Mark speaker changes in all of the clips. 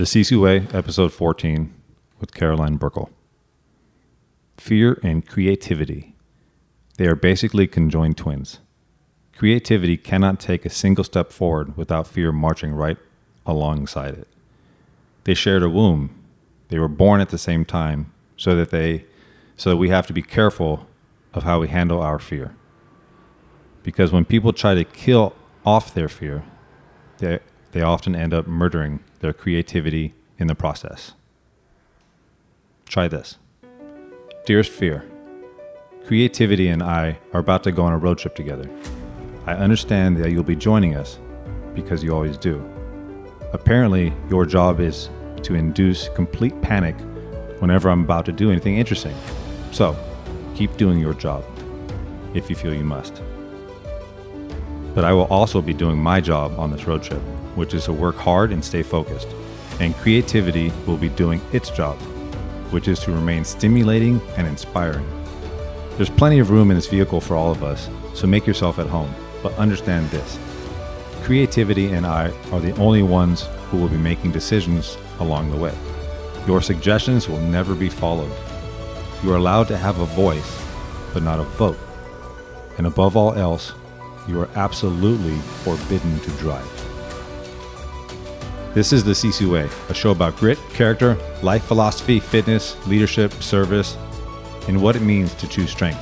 Speaker 1: The Sisu Way, episode 14, with Caroline Burckle. Fear and creativity. They are basically conjoined twins. Creativity cannot take a single step forward without fear marching right alongside it. They shared a womb. They were born at the same time, so that they so that we have to be careful of how we handle our fear. Because when people try to kill off their fear, they they often end up murdering their creativity in the process. Try this. Dearest Fear, creativity and I are about to go on a road trip together. I understand that you'll be joining us because you always do. Apparently, your job is to induce complete panic whenever I'm about to do anything interesting. So, keep doing your job if you feel you must. But I will also be doing my job on this road trip which is to work hard and stay focused. And creativity will be doing its job, which is to remain stimulating and inspiring. There's plenty of room in this vehicle for all of us, so make yourself at home. But understand this creativity and I are the only ones who will be making decisions along the way. Your suggestions will never be followed. You are allowed to have a voice, but not a vote. And above all else, you are absolutely forbidden to drive. This is the Sisu Way, a show about grit, character, life philosophy, fitness, leadership, service, and what it means to choose strength.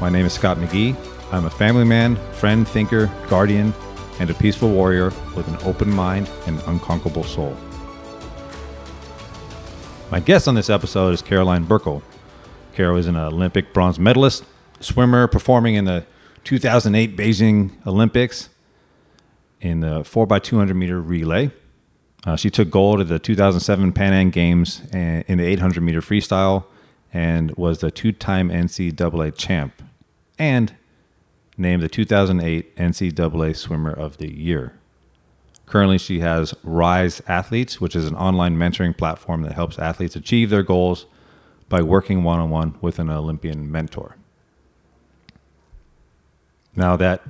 Speaker 1: My name is Scott McGee. I'm a family man, friend, thinker, guardian, and a peaceful warrior with an open mind and unconquerable soul. My guest on this episode is Caroline Burckle. Carol is an Olympic bronze medalist, swimmer performing in the 2008 Beijing Olympics in the 4x200 meter relay. Uh, she took gold at the 2007 Pan Am Games in the 800 meter freestyle and was the two time NCAA champ and named the 2008 NCAA Swimmer of the Year. Currently, she has Rise Athletes, which is an online mentoring platform that helps athletes achieve their goals by working one on one with an Olympian mentor. Now, that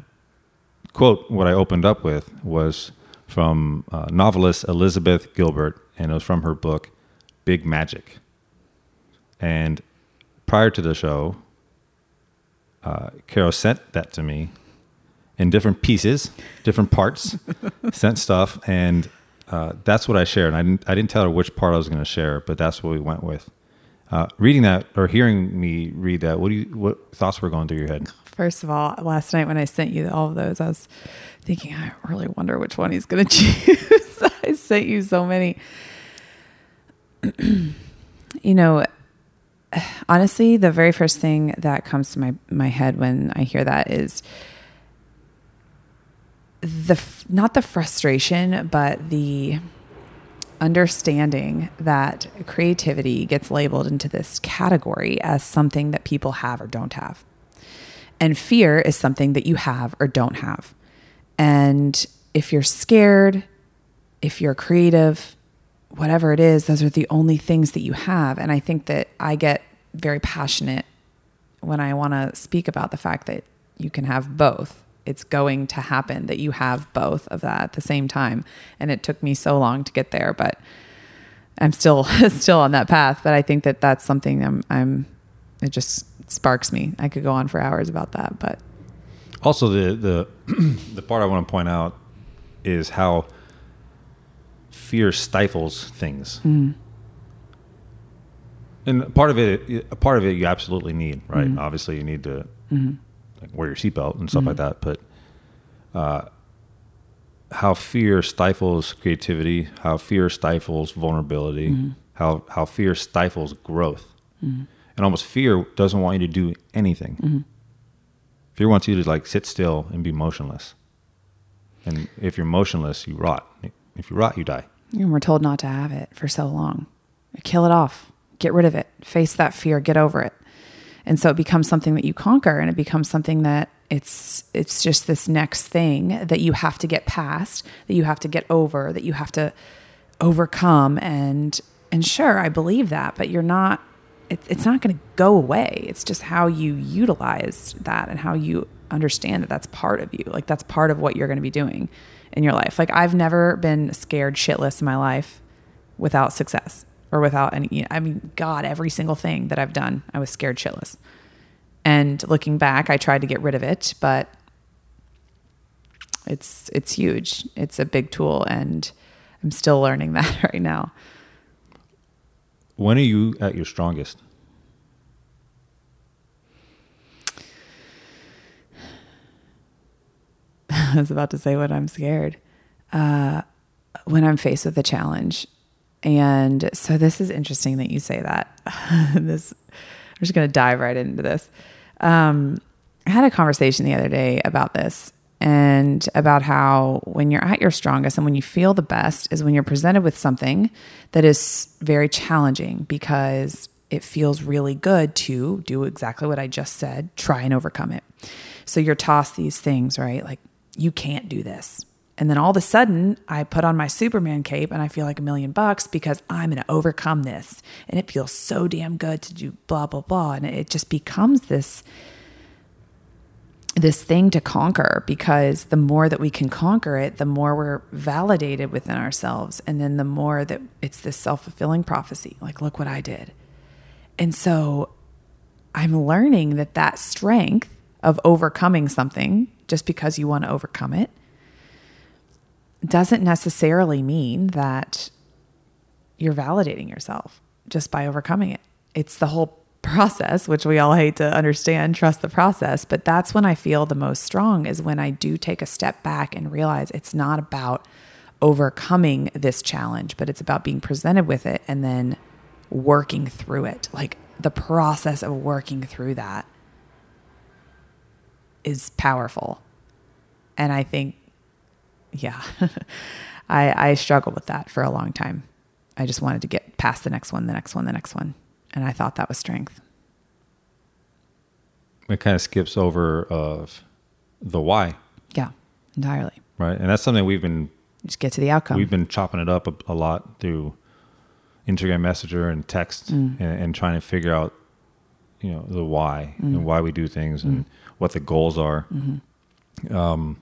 Speaker 1: quote, what I opened up with was from uh, novelist Elizabeth Gilbert, and it was from her book Big Magic. And prior to the show, uh, Carol sent that to me in different pieces, different parts, sent stuff, and uh, that's what I shared. And I didn't, I didn't tell her which part I was going to share, but that's what we went with. Uh, reading that or hearing me read that, what do you, what thoughts were going through your head?
Speaker 2: First of all, last night when I sent you all of those, I was thinking, I really wonder which one he's going to choose. I sent you so many. you know, honestly, the very first thing that comes to my, my head when I hear that is the not the frustration, but the understanding that creativity gets labeled into this category as something that people have or don't have. And fear is something that you have or don't have. And if you're scared, if you're creative, whatever it is, those are the only things that you have. And I think that I get very passionate when I want to speak about the fact that you can have both. It's going to happen that you have both of that at the same time. And it took me so long to get there, but I'm still still on that path. But I think that that's something I'm, I'm it just sparks me. I could go on for hours about that, but
Speaker 1: also the the the part I want to point out is how fear stifles things. Mm. And part of it, a part of it, you absolutely need, right? Mm. Obviously, you need to mm-hmm. like, wear your seatbelt and stuff mm-hmm. like that. But uh, how fear stifles creativity, how fear stifles vulnerability, mm-hmm. how how fear stifles growth. Mm-hmm and almost fear doesn't want you to do anything. Fear wants you to like sit still and be motionless. And if you're motionless, you rot. If you rot, you die.
Speaker 2: And we're told not to have it for so long. Kill it off. Get rid of it. Face that fear. Get over it. And so it becomes something that you conquer, and it becomes something that it's it's just this next thing that you have to get past, that you have to get over, that you have to overcome. And and sure, I believe that, but you're not it, it's not going to go away. It's just how you utilize that and how you understand that that's part of you. Like that's part of what you're going to be doing in your life. Like I've never been scared shitless in my life without success or without any. I mean, God, every single thing that I've done, I was scared shitless. And looking back, I tried to get rid of it, but it's it's huge. It's a big tool, and I'm still learning that right now.
Speaker 1: When are you at your strongest?
Speaker 2: I was about to say when I'm scared. Uh, when I'm faced with a challenge. And so this is interesting that you say that. this I'm just going to dive right into this. Um, I had a conversation the other day about this and about how when you're at your strongest and when you feel the best is when you're presented with something that is very challenging because it feels really good to do exactly what I just said, try and overcome it. So you're tossed these things, right? Like, you can't do this. And then all of a sudden, I put on my Superman cape and I feel like a million bucks because I'm going to overcome this. And it feels so damn good to do blah, blah, blah. And it just becomes this this thing to conquer because the more that we can conquer it, the more we're validated within ourselves. And then the more that it's this self fulfilling prophecy like, look what I did. And so I'm learning that that strength of overcoming something just because you want to overcome it doesn't necessarily mean that you're validating yourself just by overcoming it. It's the whole process, which we all hate to understand, trust the process. But that's when I feel the most strong, is when I do take a step back and realize it's not about overcoming this challenge, but it's about being presented with it and then working through it. Like the process of working through that is powerful. And I think yeah, I, I struggled with that for a long time. I just wanted to get past the next one, the next one, the next one. And I thought that was strength.
Speaker 1: It kind of skips over of the why.
Speaker 2: Yeah, entirely.
Speaker 1: Right. And that's something we've been
Speaker 2: just get to the outcome.
Speaker 1: We've been chopping it up a, a lot through Instagram Messenger and text mm. and, and, trying to figure out, you know, the why mm. and why we do things mm. and what the goals are. Mm-hmm. Um,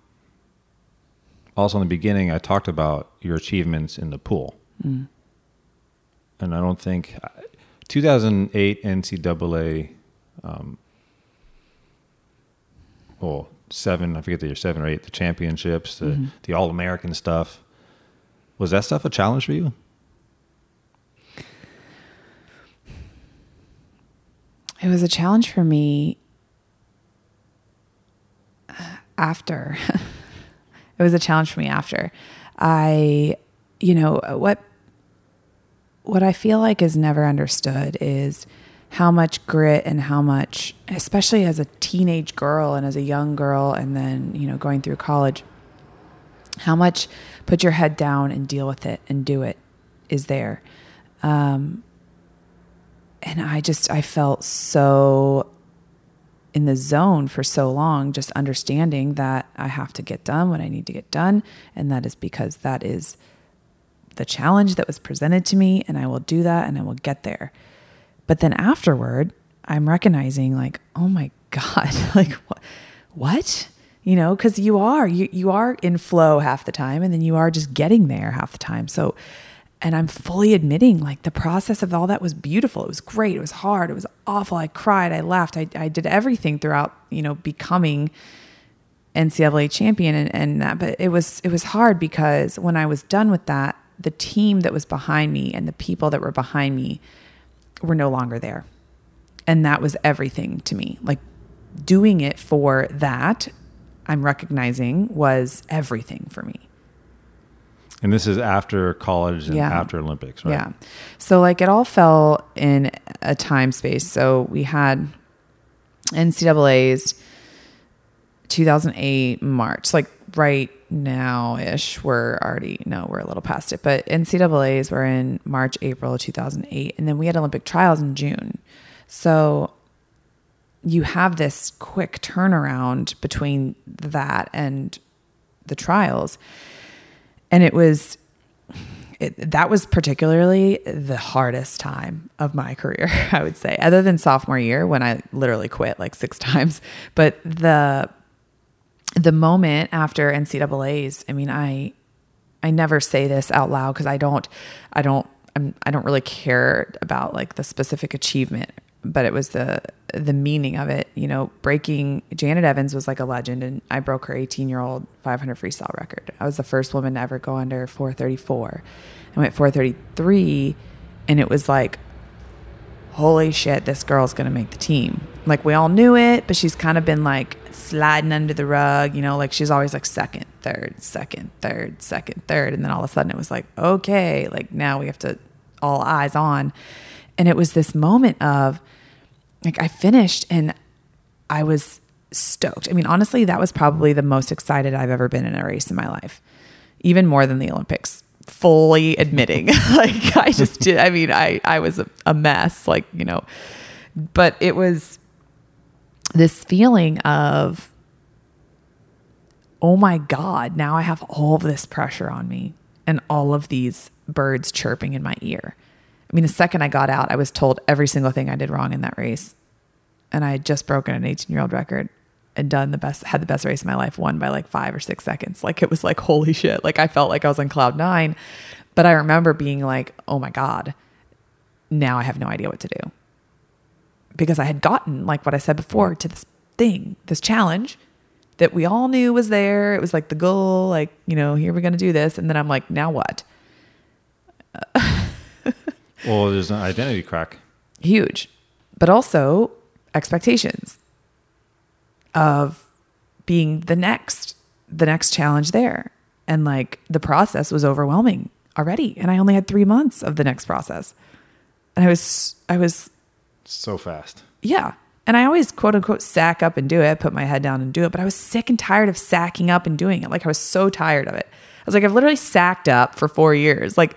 Speaker 1: also in the beginning, I talked about your achievements in the pool, mm. and I don't think 2008 NCAA, um, well, seven, I forget the year, seven or eight, the championships, the, mm-hmm. the All American stuff. Was that stuff a challenge for you?
Speaker 2: It was a challenge for me after it was a challenge for me after. I, you know, what what I feel like is never understood is how much grit and how much, especially as a teenage girl and as a young girl, and then you know going through college, how much put your head down and deal with it and do it is there. Um, and I just I felt so in the zone for so long, just understanding that I have to get done what I need to get done. And that is because that is the challenge that was presented to me, and I will do that and I will get there. But then afterward, I'm recognizing, like, oh my God, like, what? what? You know, because you are, you, you are in flow half the time, and then you are just getting there half the time. So, and I'm fully admitting like the process of all that was beautiful. It was great. It was hard. It was awful. I cried. I laughed. I, I did everything throughout, you know, becoming NCAA champion and, and that. But it was it was hard because when I was done with that, the team that was behind me and the people that were behind me were no longer there. And that was everything to me. Like doing it for that, I'm recognizing was everything for me.
Speaker 1: And this is after college and yeah. after Olympics, right?
Speaker 2: Yeah. So like it all fell in a time space. So we had NCAA's 2008 March, like right now ish. We're already no, we're a little past it, but NCAA's were in March, April 2008, and then we had Olympic trials in June. So you have this quick turnaround between that and the trials and it was it, that was particularly the hardest time of my career, I would say, other than sophomore year when I literally quit like six times. But the the moment after NCAA's, I mean, I I never say this out loud because I don't I don't I'm, I don't really care about like the specific achievement, but it was the the meaning of it. You know, breaking Janet Evans was like a legend, and I broke her 18 year old 500 freestyle record. I was the first woman to ever go under 434. I went 433, and it was like, holy shit, this girl's gonna make the team. Like we all knew it, but she's kind of been like sliding under the rug. You know, like she's always like second, third, second, third, second, third, and then all of a sudden it was like, okay, like now we have to all eyes on. And it was this moment of like I finished and I was stoked. I mean, honestly, that was probably the most excited I've ever been in a race in my life, even more than the Olympics. Fully admitting, like I just did. I mean, I I was a, mess, like you know, but it was this feeling of, oh my god, now I have all of this pressure on me and all of these birds chirping in my ear. I mean, the second I got out, I was told every single thing I did wrong in that race. And I had just broken an 18 year old record and done the best, had the best race of my life, won by like five or six seconds. Like it was like, holy shit. Like I felt like I was on cloud nine. But I remember being like, oh my God, now I have no idea what to do. Because I had gotten, like what I said before, to this thing, this challenge that we all knew was there. It was like the goal, like, you know, here we're going to do this. And then I'm like, now what?
Speaker 1: Well, there's an identity crack.
Speaker 2: huge, but also expectations of being the next, the next challenge there. And like the process was overwhelming already. And I only had three months of the next process. And I was, I was,
Speaker 1: So fast.
Speaker 2: yeah. And I always quote unquote sack up and do it, put my head down and do it. But I was sick and tired of sacking up and doing it. Like I was so tired of it. I was like, I've literally sacked up for four years. Like,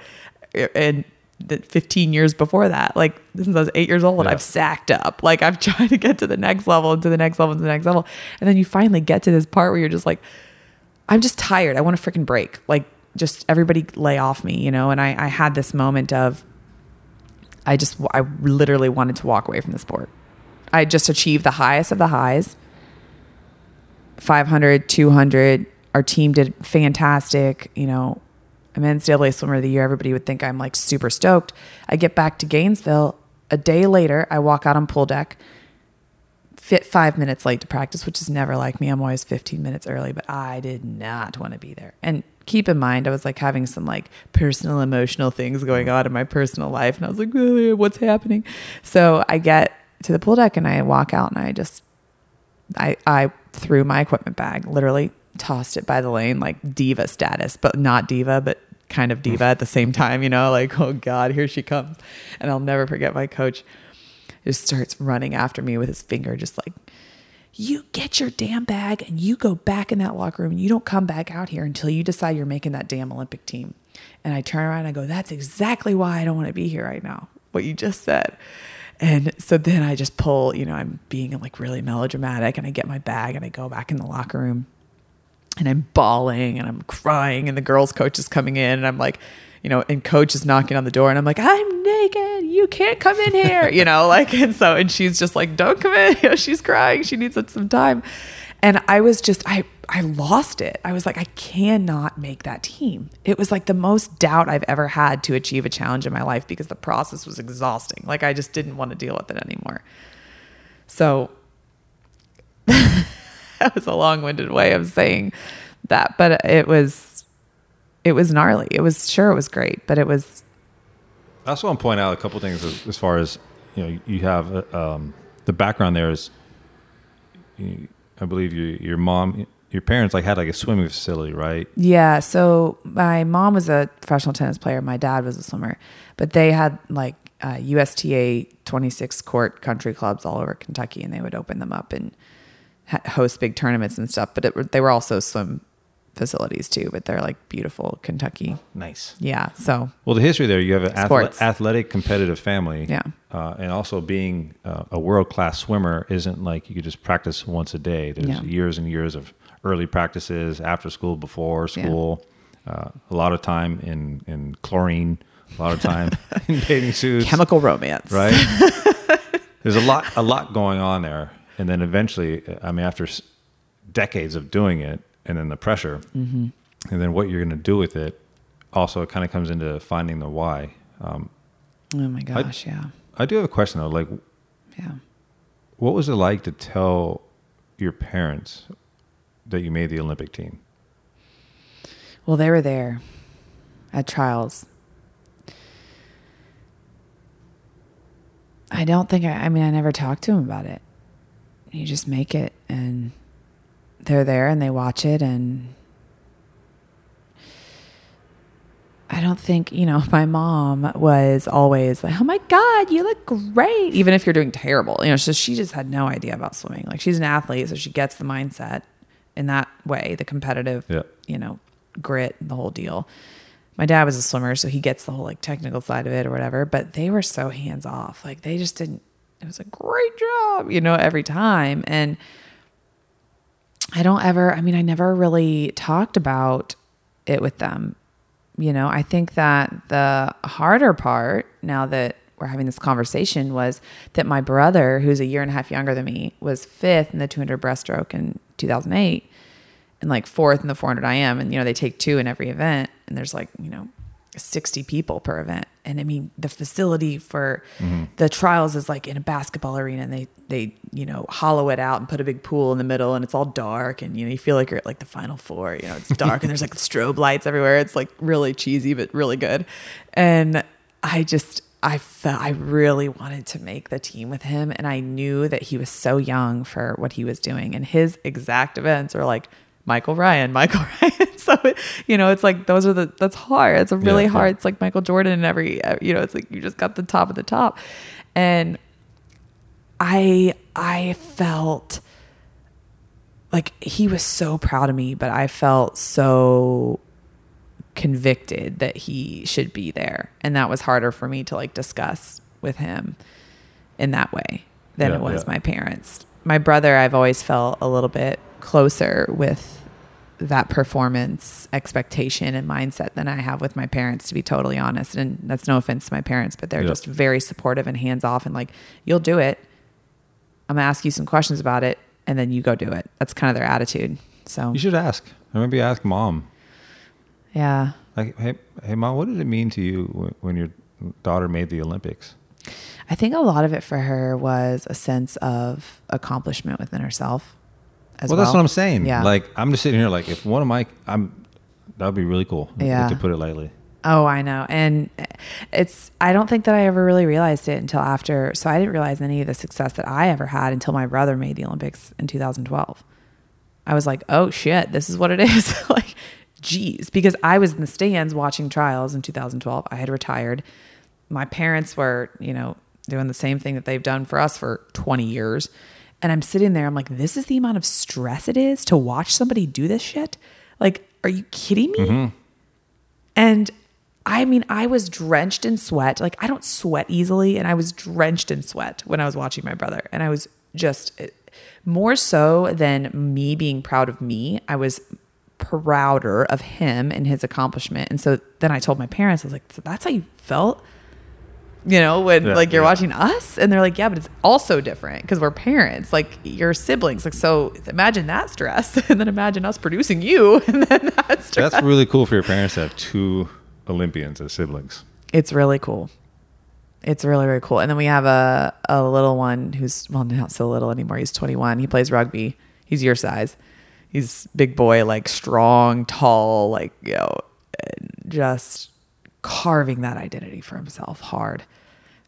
Speaker 2: and the 15 years before that, like since I was eight years old,
Speaker 1: Yeah.
Speaker 2: I've sacked up. Like I've tried to get to the next level and to the next level and to the next level. And then you finally get to this part where you're just like, I'm just tired. I want to freaking break. Like just everybody lay off me, you know? And I, I had this moment of, I just, I literally wanted to walk away from the sport. I just achieved the highest of the highs 500, 200. Our team did fantastic. You know, I'm NCAA swimmer of the year. Everybody would think I'm like super stoked. I get back to Gainesville. A day later, I walk out on pool deck, fit five minutes late to practice, which is never like me. I'm always 15 minutes early, but I did not want to be there. And keep in mind, I was like having some like personal, emotional things going on in my personal life. And I was like, "Uh, what's happening? So I get to the pool deck and I walk out and I just, I, I threw my equipment bag, literally tossed it by the lane, like diva status, but not diva, but kind of diva at the same time, you know, like, oh God, here she comes. And I'll never forget my coach just starts running after me with his finger, just like, you get your damn bag and you go back in that locker room and you don't come back out here until you decide you're making that damn Olympic team. And I turn around and I go, that's exactly why I don't want to be here right now. What you just said. And so then I just pull, you know, I'm being like really melodramatic and I get my bag and I go back in the locker room and I'm bawling and I'm crying and the girls coach is coming in and I'm like, you know, and coach is knocking on the door and I'm like, I'm naked. You can't come in here, you know, like, and so, and she's just like, don't come in. You know, she's crying. She needs some time. And I was just, I, I lost it. I was like, I cannot make that team. It was like the most doubt I've ever had to achieve a challenge in my life because the process was exhausting. Like I just didn't want to deal with it anymore. So that was a long-winded way of saying that, but it was it was gnarly. It was sure it was great, but it was
Speaker 1: I also want to point out a couple things as, as far as you know. You have uh, um, the background there is, you, I believe your your mom, your parents like had like a swimming facility, right?
Speaker 2: Yeah. So my mom was a professional tennis player. My dad was a swimmer, but they had like uh, USTA 26 court country clubs all over Kentucky, and they would open them up and host big tournaments and stuff. But it, they were also swim facilities too. But they're like beautiful Kentucky.
Speaker 1: Nice.
Speaker 2: Yeah. So
Speaker 1: Well, the history there, you have an athle- athletic, competitive family.
Speaker 2: Yeah.
Speaker 1: Uh, and also being uh, a world class swimmer isn't like you could just practice once a day. There's
Speaker 2: Yeah.
Speaker 1: years and years of early practices, after school, before school, uh, a lot of time in, in chlorine, a lot of time in bathing suits.
Speaker 2: chemical romance.
Speaker 1: right? There's a lot, a lot going on there, and then eventually, I mean, after decades of doing it, and then the pressure,
Speaker 2: Mm-hmm.
Speaker 1: and then what you're going to do with it, also it kind of comes into finding the why.
Speaker 2: oh my gosh, yeah.
Speaker 1: I do have a question though. Like,
Speaker 2: Yeah.
Speaker 1: what was it like to tell your parents that you made the Olympic team?
Speaker 2: Well, they were there at trials. I don't think I, I mean, I never talked to him about it. You just make it and they're there and they watch it. And I don't think, you know, my mom was always like, oh my God, you look great. Even if you're doing terrible, you know, so she just had no idea about swimming. Like she's an athlete, so she gets the mindset in that way, the competitive,
Speaker 1: Yeah.
Speaker 2: you know, grit, the whole deal. My dad was a swimmer, so he gets the whole like technical side of it or whatever, but they were so hands off. Like they just didn't, it was a great job, you know, every time. And I don't ever, I mean, I never really talked about it with them. You know, I think that the harder part now that we're having this conversation was that my brother, who's a year and a half younger than me, was fifth in the 200 breaststroke in 2008 and like fourth in the 400 IM. And, you know, they take two in every event and there's like, you know, 60 people per event. And I mean, the facility for the trials is like in a basketball arena and they, they, you know, hollow it out and put a big pool in the middle and it's all dark. And, you know, you feel like you're at like the final four, you know, it's dark and there's like strobe lights everywhere. It's like really cheesy, but really good. And I just, I felt I really wanted to make the team with him. And I knew that he was so young for what he was doing. And his exact events are like, Michael Ryan, Michael Ryan. so, you know, it's like those are the that's hard. It's a really
Speaker 1: Yeah,
Speaker 2: hard.
Speaker 1: yeah.
Speaker 2: It's like Michael Jordan and every, uh, you know, it's like you just got the top of the top. And I I felt like he was so proud of me, but I felt so convicted that he should be there. And that was harder for me to like discuss with him in that way than
Speaker 1: Yeah,
Speaker 2: it was my parents. My brother, I've always felt a little bit closer with that performance expectation and mindset than I have with my parents, to be totally honest. And that's no offense to my parents, but they're
Speaker 1: Yeah.
Speaker 2: just very supportive and hands off and like, you'll do it. I'm gonna ask you some questions about it and then you go do it. That's kind of their attitude. So
Speaker 1: You should ask. Or maybe ask mom.
Speaker 2: yeah.
Speaker 1: Like, hey, hey, mom, what did it mean to you when your daughter made the Olympics?
Speaker 2: I think a lot of it for her was a sense of accomplishment within herself.
Speaker 1: Well,
Speaker 2: well,
Speaker 1: that's what I'm saying.
Speaker 2: Yeah.
Speaker 1: Like, I'm just sitting here, like, if one of my, I'm, that'd be really cool.
Speaker 2: Yeah.
Speaker 1: To put it lightly.
Speaker 2: Oh, I know. And it's, I don't think that I ever really realized it until after. So I didn't realize any of the success that I ever had until my brother made the Olympics in 2012. I was like, oh shit, this is what it is. like, geez. Because I was in the stands watching trials in 2012. I had retired. My parents were, you know, doing the same thing that they've done for us for 20 years. And I'm sitting there, I'm like, this is the amount of stress it is to watch somebody do this shit. Like, are you kidding me? Mm-hmm. And I mean, I was drenched in sweat. Like, I don't sweat easily. And I was drenched in sweat when I was watching my brother. And I was just eh, more so than me being proud of me, I was prouder of him and his accomplishment. And so then I told my parents, I was like, so that's how you felt? You know, when
Speaker 1: Yeah,
Speaker 2: like you're
Speaker 1: yeah.
Speaker 2: watching us and they're like, yeah, but it's also different because we're parents, like your siblings. Like, so imagine that stress and then imagine us producing you and then that stress.
Speaker 1: That's really cool for your parents to have two Olympians as siblings.
Speaker 2: It's really cool. It's really, really cool. And then we have a, a little one who's, well, not so little anymore. He's 21. He plays rugby. He's your size. He's big boy, like strong, tall, like, you know, just carving that identity for himself hard.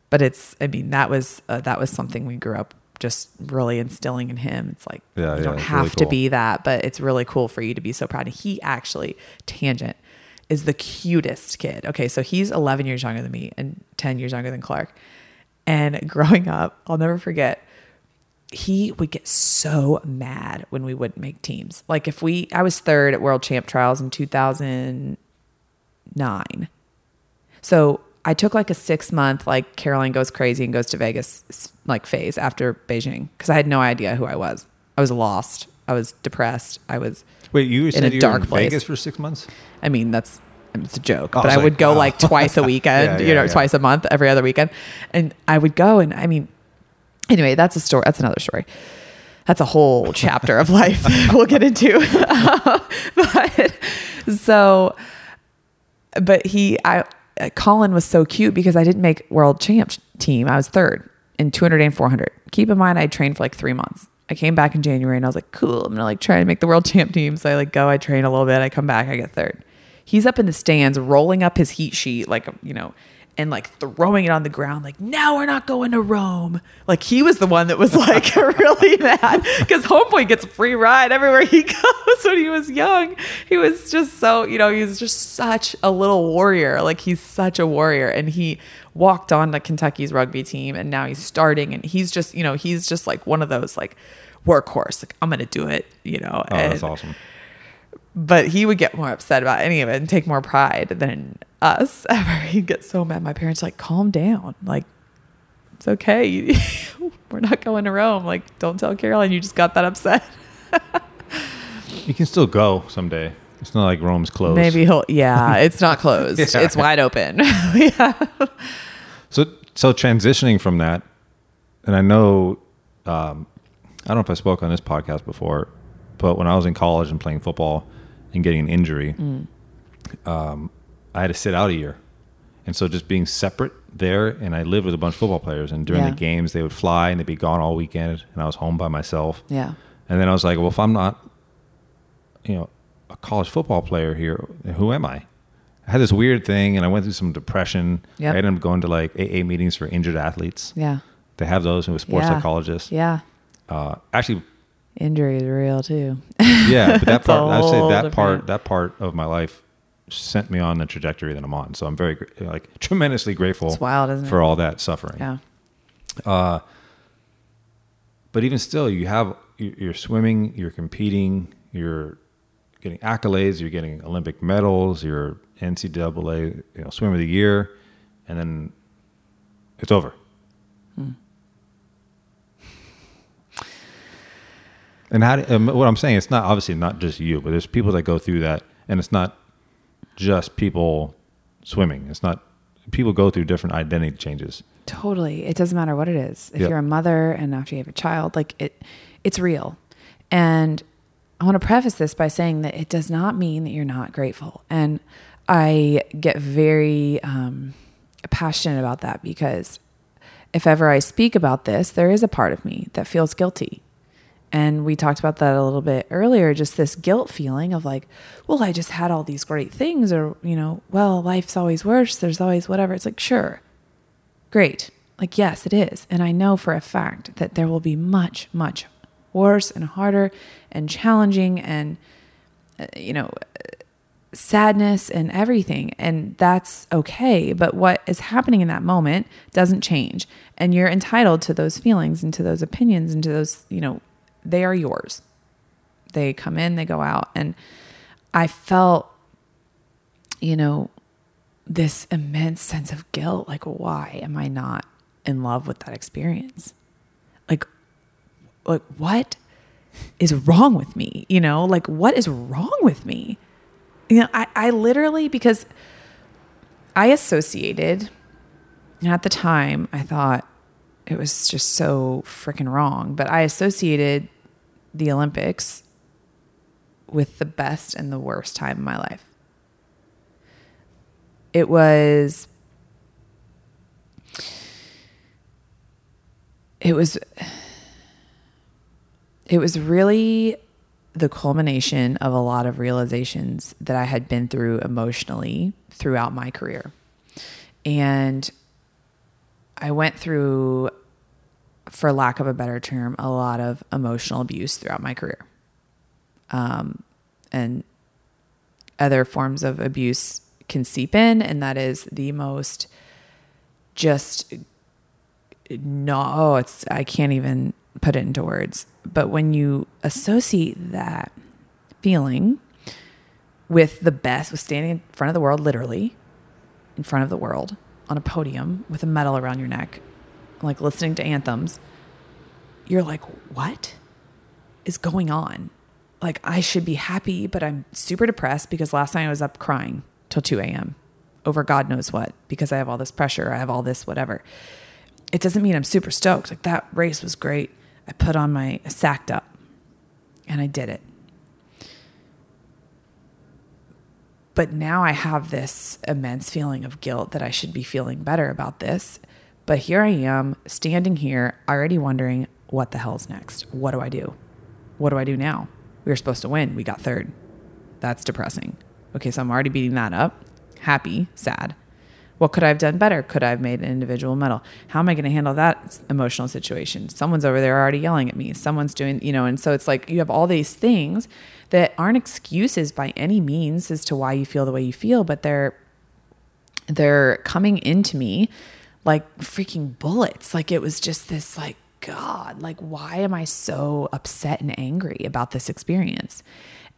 Speaker 2: But it's, I mean, that was, uh, that was something we grew up just really instilling in him. It's like,
Speaker 1: Yeah,
Speaker 2: you
Speaker 1: yeah,
Speaker 2: don't have
Speaker 1: really
Speaker 2: to be that, but it's really cool for you to be so proud. And he actually, tangent, is the cutest kid. Okay, so he's 11 years younger than me and 10 years younger than Clark. And growing up, I'll never forget, he would get so mad when we wouldn't make teams. Like if we, I was third at World Champ Trials in 2009. So I took like a six month, like Caroline goes crazy and goes to Vegas like phase after Beijing because I had no idea who I was. I was lost. I was depressed. I was,
Speaker 1: Wait, you said
Speaker 2: a
Speaker 1: you were
Speaker 2: dark
Speaker 1: in
Speaker 2: place.
Speaker 1: Vegas for six months?
Speaker 2: I mean, that's it's a joke, oh,
Speaker 1: I
Speaker 2: but I would go
Speaker 1: wow.
Speaker 2: like twice a weekend,
Speaker 1: Yeah,
Speaker 2: you know,
Speaker 1: yeah.
Speaker 2: twice a month, every other weekend. And I would go and I mean, anyway, that's a story. That's another story. That's a whole chapter of life we'll get into. but so, but he, I, Uh, Colin was so cute because I didn't make world champ team. I was third in 200 and 400. Keep in mind, I trained for like three months. I came back in January and I was like, cool, I'm gonna like try and make the world champ team. So I like go, I train a little bit, I come back, I get third. He's up in the stands rolling up his heat sheet, like, you know, and like throwing it on the ground, like, now we're not going to Rome. Like he was the one that was like really mad because Homeboy gets a free ride everywhere he goes when he was young. He was just so, you know, he was just such a little warrior. Like he's such a warrior. And he walked on to Kentucky's rugby team and now he's starting and he's just, you know, he's just like one of those like workhorse, like I'm gonna do it, you know.
Speaker 1: Oh,
Speaker 2: and,
Speaker 1: that's awesome.
Speaker 2: But he would get more upset about any of it and take more pride than us ever. He'd get so mad. My parents were like, calm down. Like, it's okay. We're not going to Rome. Like, don't tell Caroline you just got that upset.
Speaker 1: You can still go someday. It's not like Rome's closed.
Speaker 2: Maybe he'll, yeah, it's not closed.
Speaker 1: Yeah.
Speaker 2: It's wide open. yeah.
Speaker 1: So so transitioning from that, and I know, um, I don't know if I spoke on this podcast before, but when I was in college and playing football and getting an injury, um, I had to sit out a year, and so just being separate there, and I lived with a bunch of football players, and during
Speaker 2: Yeah.
Speaker 1: the games they would fly and they'd be gone all weekend, and I was home by myself.
Speaker 2: Yeah.
Speaker 1: And then I was like, well, if I'm not, you know, a college football player here, who am I? I had this weird thing, and I went through some depression.
Speaker 2: Yep.
Speaker 1: I ended up going to like AA meetings for injured athletes.
Speaker 2: Yeah.
Speaker 1: They have those with sports
Speaker 2: Yeah.
Speaker 1: psychologists.
Speaker 2: Yeah.
Speaker 1: Uh, actually,
Speaker 2: Injury is real too.
Speaker 1: yeah, but that part, I'd say that
Speaker 2: different-
Speaker 1: part, that part of my life sent me on the trajectory that I'm on. So I'm very, like, tremendously grateful
Speaker 2: It's wild, isn't it?
Speaker 1: for all that suffering.
Speaker 2: Yeah.
Speaker 1: Uh, but even still, you have you- you're swimming, you're competing, you're getting accolades, you're getting Olympic medals, you're NCAA you know swim of the year, and then it's over. And how? Do, um, what I'm saying, it's not obviously not just you, but there's people that go through that, and it's not just people swimming. It's not people go through different identity changes.
Speaker 2: Totally. It doesn't matter what it is. If
Speaker 1: Yep.
Speaker 2: you're a mother and after you have a child, like it it's real. And I want to preface this by saying that it does not mean that you're not grateful. And I get very um, passionate about that because if ever I speak about this, there is a part of me that feels guilty. And we talked about that a little bit earlier, just this guilt feeling of like, well, I just had all these great things, or, you know, well, life's always worse. There's always whatever. It's like, sure, great. Like, yes, it is. And I know for a fact that there will be much, much worse and harder and challenging and, uh, you know, sadness and everything. And that's okay. But what is happening in that moment doesn't change. And you're entitled to those feelings and to those opinions and to those, you know, they are yours. They come in, they go out. And I felt, you know, this immense sense of guilt. Like, why am I not in love with that experience? Like, like what is wrong with me? You know, like what is wrong with me? You know, I, I literally because I associated and at the time I thought it was just so freaking wrong, but I associated the Olympics with the best and the worst time of my life. It was it was it was really the culmination of a lot of realizations that I had been through emotionally throughout my career. And I went through, for lack of a better term, a lot of emotional abuse throughout my career. Um, and other forms of abuse can seep in, and that is the most just no, oh, it's I can't even put it into words. But when you associate that feeling with the best, with standing in front of the world, literally in front of the world on a podium with a medal around your neck, like listening to anthems, you're like, what is going on? Like, I should be happy, but I'm super depressed because last night I was up crying till 2 a.m. over God knows what because I have all this pressure, I have all this whatever it doesn't mean I'm super stoked. Like that race was great. I put on my I sacked up and I did it. but now I have this immense feeling of guilt that I should be feeling better about this. But here I am standing here already wondering what the hell's next? What do I do? What do I do now? We were supposed to win. We got third. That's depressing. Okay, so I'm already beating that up. Happy, sad. What could I have done better? Could I have made an individual medal? How am I going to handle that emotional situation? Someone's over there already yelling at me. Someone's doing, you know, and so it's like you have all these things that aren't excuses by any means as to why you feel the way you feel, but they're they're coming into me like freaking bullets. Like it was just this like god, like why am I so upset and angry about this experience?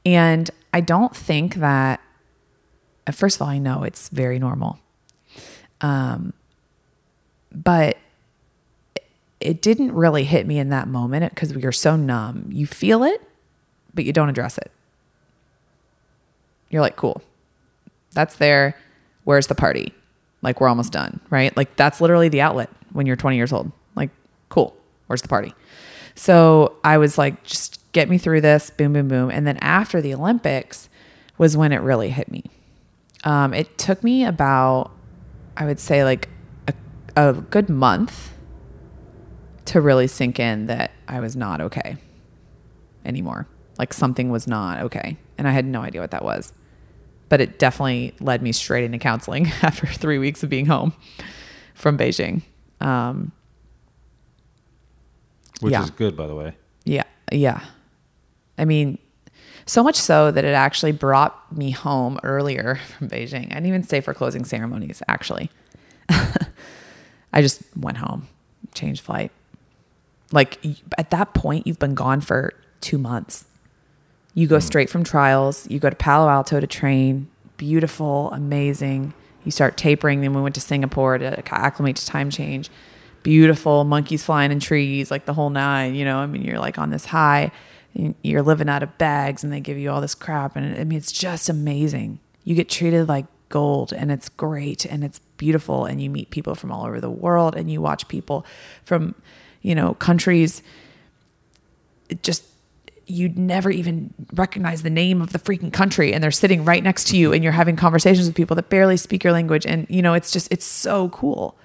Speaker 2: And I don't think that first of all, I know it's very normal um, but it didn't really hit me in that moment because we are so numb. You feel it, but you don't address it. You're like, cool, that's there. Where's the party? Like, we're almost done, right? Like, that's literally the outlet when you're 20 years old. Like, cool, where's the party? So I was like, just get me through this, boom, boom, boom. And then after the Olympics was when it really hit me. Um, it took me about I would say like a, a good month to really sink in that I was not okay anymore. Like something was not okay. And I had no idea what that was. But it definitely led me straight into counseling after three weeks of being home from Beijing. Um,
Speaker 1: Which yeah. is good, by the way.
Speaker 2: Yeah. Yeah. I mean, so much so that it actually brought me home earlier from Beijing. I didn't even stay for closing ceremonies, actually. I just went home, changed flight. Like at that point, you've been gone for two months. You go mm. straight from trials, you go to Palo Alto to train. Beautiful, amazing. You start tapering. Then we went to Singapore to acclimate to time change. Beautiful, monkeys flying in trees, like the whole nine, you know. I mean, you're like on this high you're living out of bags and they give you all this crap and I mean it's just amazing. You get treated like gold and it's great and it's beautiful and you meet people from all over the world and you watch people from you know countries it just you'd never even recognize the name of the freaking country and they're sitting right next to you and you're having conversations with people that barely speak your language and you know it's just it's so cool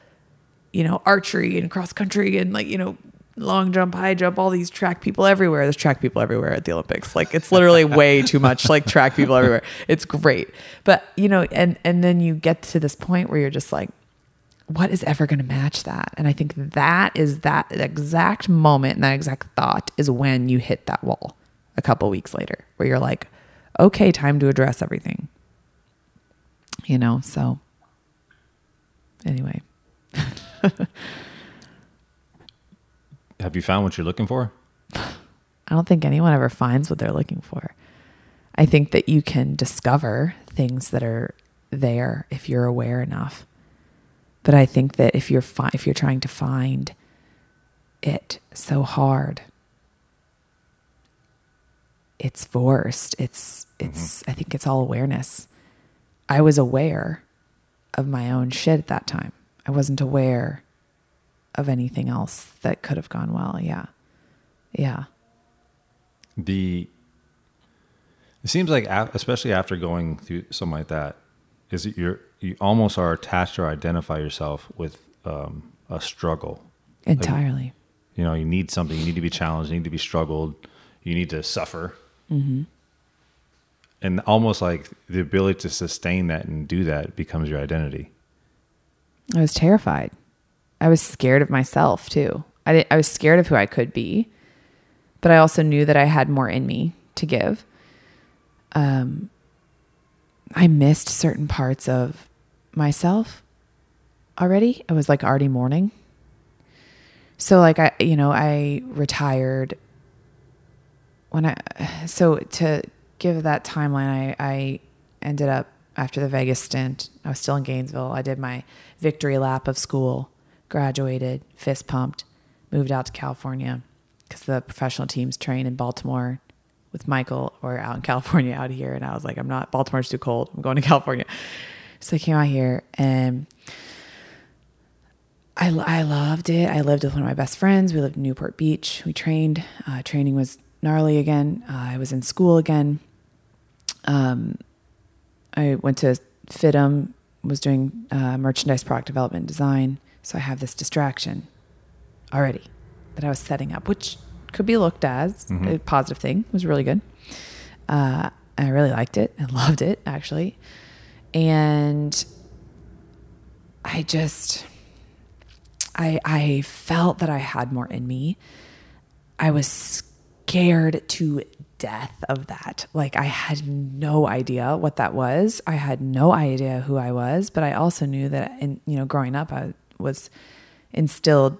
Speaker 2: you know archery and cross country and like you know long jump, high jump, all these track people everywhere. There's track people everywhere at the Olympics. Like it's literally way too much like track people everywhere. It's great. But, you know, and and then you get to this point where you're just like what is ever going to match that? And I think that is that exact moment and that exact thought is when you hit that wall a couple weeks later where you're like, okay, time to address everything. You know, so anyway.
Speaker 1: Have you found what you're looking for?
Speaker 2: I don't think anyone ever finds what they're looking for. I think that you can discover things that are there if you're aware enough. But I think that if you're fi- if you're trying to find it so hard, it's forced. It's it's mm-hmm. I think it's all awareness. I was aware of my own shit at that time. I wasn't aware of anything else that could have gone well. Yeah. Yeah.
Speaker 1: The it seems like especially after going through something like that is that you're you almost are attached or identify yourself with um, a struggle
Speaker 2: entirely. Like,
Speaker 1: you know, you need something. You need to be challenged. You need to be struggled. You need to suffer. Mm-hmm. And almost like the ability to sustain that and do that becomes your identity.
Speaker 2: I was terrified. I was scared of myself too. I, I was scared of who I could be, but I also knew that I had more in me to give. Um, I missed certain parts of myself already. I was like already mourning. So like I, you know, I retired when I, so to give that timeline, I, I ended up after the Vegas stint, I was still in Gainesville. I did my victory lap of school graduated, fist pumped, moved out to California because the professional teams train in Baltimore with Michael or out in California out here. And I was like, I'm not, Baltimore's too cold. I'm going to California. So I came out here and I, I loved it. I lived with one of my best friends. We lived in Newport Beach. We trained. Uh, training was gnarly again. Uh, I was in school again. Um, I went to FITM, was doing uh, merchandise product development design. So I have this distraction already that I was setting up, which could be looked as a positive thing. It was really good. Uh, I really liked it and loved it actually. And I just, I, I felt that I had more in me. I was scared to death of that. Like I had no idea what that was. I had no idea who I was, but I also knew that in you know growing up I was instilled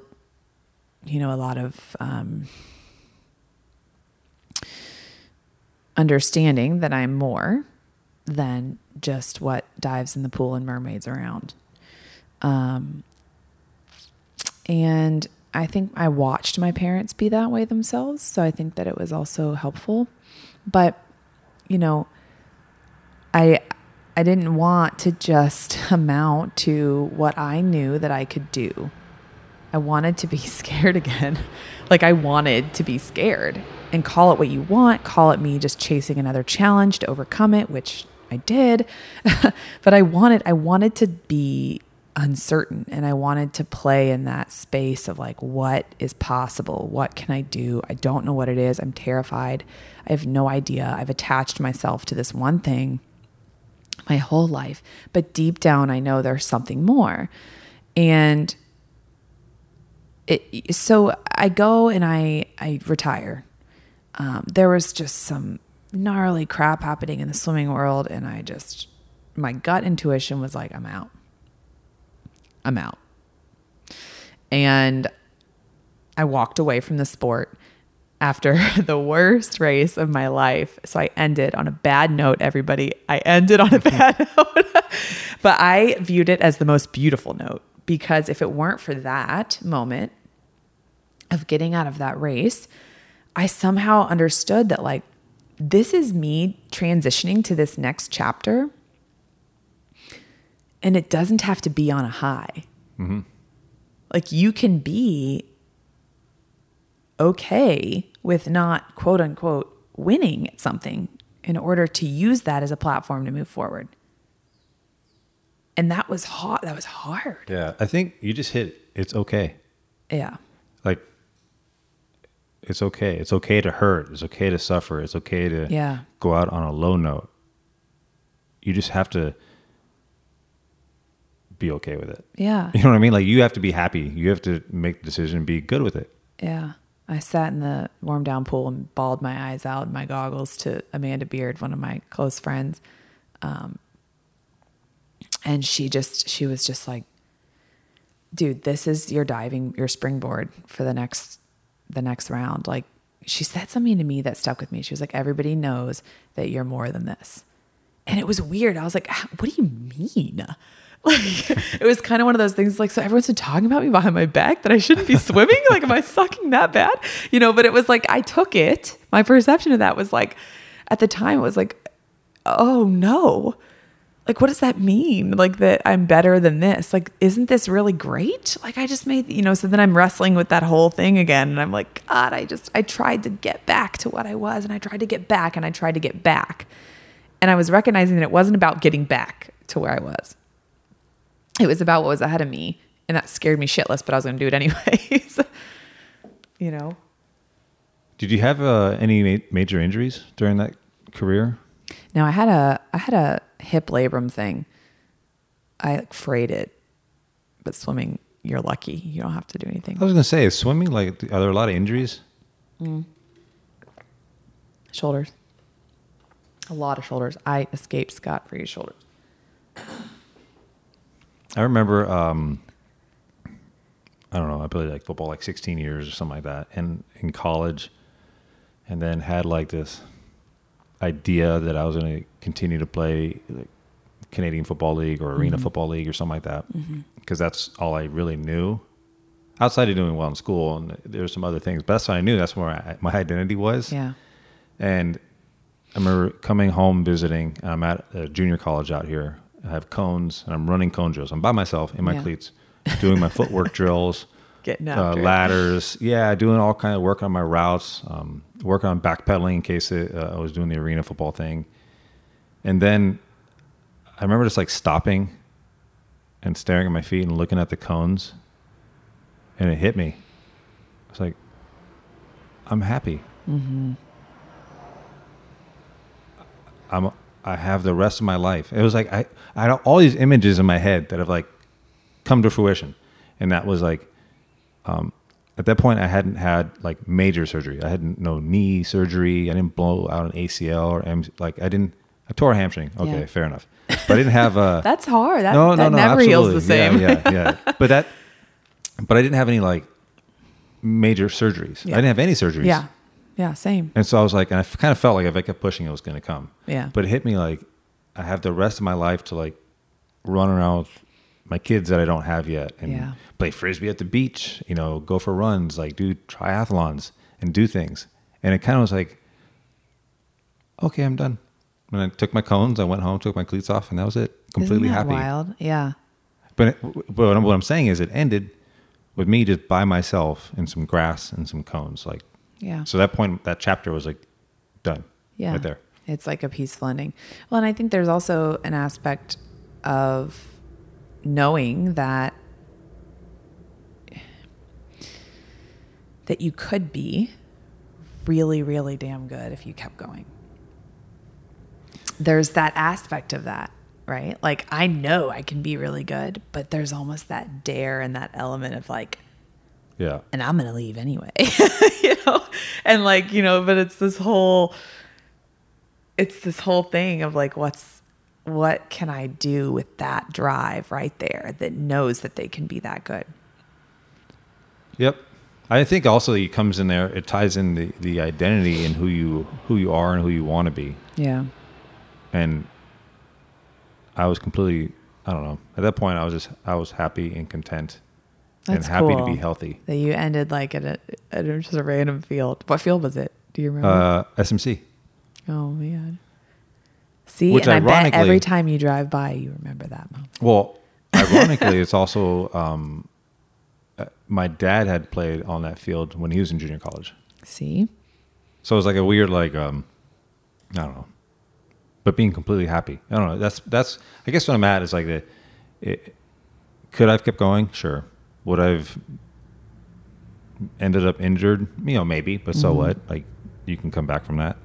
Speaker 2: you know a lot of um understanding that I'm more than just what dives in the pool and mermaids around. Um and I think I watched my parents be that way themselves. So I think that it was also helpful. But, you know, I I didn't want to just amount to what I knew that I could do. I wanted to be scared again. like I wanted to be scared and call it what you want, call it me just chasing another challenge to overcome it, which I did. but I wanted I wanted to be uncertain and I wanted to play in that space of like what is possible? What can I do? I don't know what it is. I'm terrified. I have no idea. I've attached myself to this one thing my whole life, but deep down I know there's something more. And it so I go and I I retire. Um, there was just some gnarly crap happening in the swimming world and I just my gut intuition was like I'm out. I'm out. And I walked away from the sport after the worst race of my life. So I ended on a bad note, everybody. I ended on a bad note. but I viewed it as the most beautiful note because if it weren't for that moment of getting out of that race, I somehow understood that, like, this is me transitioning to this next chapter and it doesn't have to be on a high. Mm-hmm. Like you can be okay with not quote unquote winning at something in order to use that as a platform to move forward. And that was hard. That was hard.
Speaker 1: Yeah, I think you just hit it's okay.
Speaker 2: Yeah.
Speaker 1: Like it's okay. It's okay to hurt. It's okay to suffer. It's okay to
Speaker 2: Yeah.
Speaker 1: go out on a low note. You just have to be okay with it.
Speaker 2: Yeah.
Speaker 1: You know what I mean? Like you have to be happy. You have to make the decision and be good with it.
Speaker 2: Yeah. I sat in the warm down pool and bawled my eyes out in my goggles to Amanda Beard, one of my close friends. Um, and she just, she was just like, dude, this is your diving, your springboard for the next, the next round. Like she said something to me that stuck with me. She was like, everybody knows that you're more than this. And it was weird. I was like, "Ah, what do you mean? Like it was kind of one of those things like so everyone's been talking about me behind my back that I shouldn't be swimming. like, am I sucking that bad? You know, but it was like I took it. My perception of that was like at the time it was like, oh no. Like what does that mean? Like that I'm better than this. Like, isn't this really great? Like I just made you know, so then I'm wrestling with that whole thing again. And I'm like, God, I just I tried to get back to what I was and I tried to get back and I tried to get back. And I was recognizing that it wasn't about getting back to where I was it was about what was ahead of me and that scared me shitless but i was going to do it anyways you know
Speaker 1: Did you have uh, any ma- major injuries during that career?
Speaker 2: now i had a i had a hip labrum thing i like frayed it but swimming you're lucky. You don't have to do anything.
Speaker 1: I was gonna say, is swimming like are there a lot of injuries?
Speaker 2: shoulders. A lot of shoulders. I escaped scot-free shoulders.
Speaker 1: I remember, um, I don't know, I played like football like 16 years or something like that, and in college, and then had like this idea that I was going to continue to play like Canadian Football League or Arena Football League or something like that, because that's all I really knew. Outside of doing well in school, and there's some other things, but that's what I knew. That's where I, my identity was.
Speaker 2: yeah
Speaker 1: And I remember coming home visiting. I'm at a junior college out here. I have cones and I'm running cone drills. I'm by myself in my
Speaker 2: Yeah.
Speaker 1: cleats, doing my footwork drills,
Speaker 2: getting
Speaker 1: uh, ladders. Yeah, doing all kind of work on my routes, um, working on backpedaling in case it, uh, I was doing the arena football thing. And then I remember just like stopping and staring at my feet and looking at the cones, and it hit me. It's like, I'm happy.
Speaker 2: Mm-hmm.
Speaker 1: I'm. I have the rest of my life. It was like I. I had all these images in my head that have like come to fruition, and that was like, um, at that point I hadn't had like major surgery. I hadn't no knee surgery. I didn't blow out an ACL or M- like I didn't. I tore a hamstring. Okay,
Speaker 2: Yeah.
Speaker 1: fair enough. But I didn't have a.
Speaker 2: That's hard. That,
Speaker 1: no, no,
Speaker 2: that
Speaker 1: no,
Speaker 2: never heals the
Speaker 1: absolutely.
Speaker 2: same.
Speaker 1: Yeah, yeah, yeah. But that, but I didn't have any like major surgeries.
Speaker 2: Yeah.
Speaker 1: I didn't have any surgeries.
Speaker 2: yeah. Yeah, same.
Speaker 1: And so I was like, and I kind of felt like if I kept pushing, it was going to come.
Speaker 2: Yeah.
Speaker 1: But it hit me like I have the rest of my life to like run around with my kids that I don't have yet and
Speaker 2: Yeah.
Speaker 1: play frisbee at the beach, you know, go for runs, like do triathlons and do things. And it kind of was like, okay, I'm done. And I took my cones, I went home, took my cleats off, and that was it. Completely happy.
Speaker 2: Wild. Yeah.
Speaker 1: But, it, but what I'm saying is, it ended with me just by myself in some grass and some cones. Like,
Speaker 2: Yeah.
Speaker 1: so that point, that chapter was like done.
Speaker 2: Yeah.
Speaker 1: Right there.
Speaker 2: It's like a peaceful ending. Well, and I think there's also an aspect of knowing that that you could be really really damn good if you kept going. There's that aspect of that, right? Like I know I can be really good, but there's almost that dare and that element of like
Speaker 1: Yeah.
Speaker 2: and I'm gonna leave anyway, you know, and like you know, but it's this whole, it's this whole thing of like, what's, what can I do with that drive right there that knows that they can be that good?
Speaker 1: Yep. I think also it comes in there. It ties in the, the identity and who you who you are and who you want to be.
Speaker 2: Yeah,
Speaker 1: And I was completely I don't know. At that point, I was just I was happy and content
Speaker 2: That's
Speaker 1: and happy
Speaker 2: cool.
Speaker 1: to be healthy.
Speaker 2: that you ended like at a, at a- just a random field. What field was it? Do you remember?
Speaker 1: Uh, SMC.
Speaker 2: oh man. See,
Speaker 1: which
Speaker 2: and I bet every time you drive by, you remember that moment.
Speaker 1: Well, ironically, it's also um, uh, my dad had played on that field when he was in junior college.
Speaker 2: See,
Speaker 1: So it was like a weird, like, um, I don't know, but being completely happy. I don't know. That's that's. I guess what I'm at is like the. It, could I've kept going? Sure. Would I've ended up injured? You know, maybe. But so
Speaker 2: Mhm.
Speaker 1: what? Like, you can come back from that.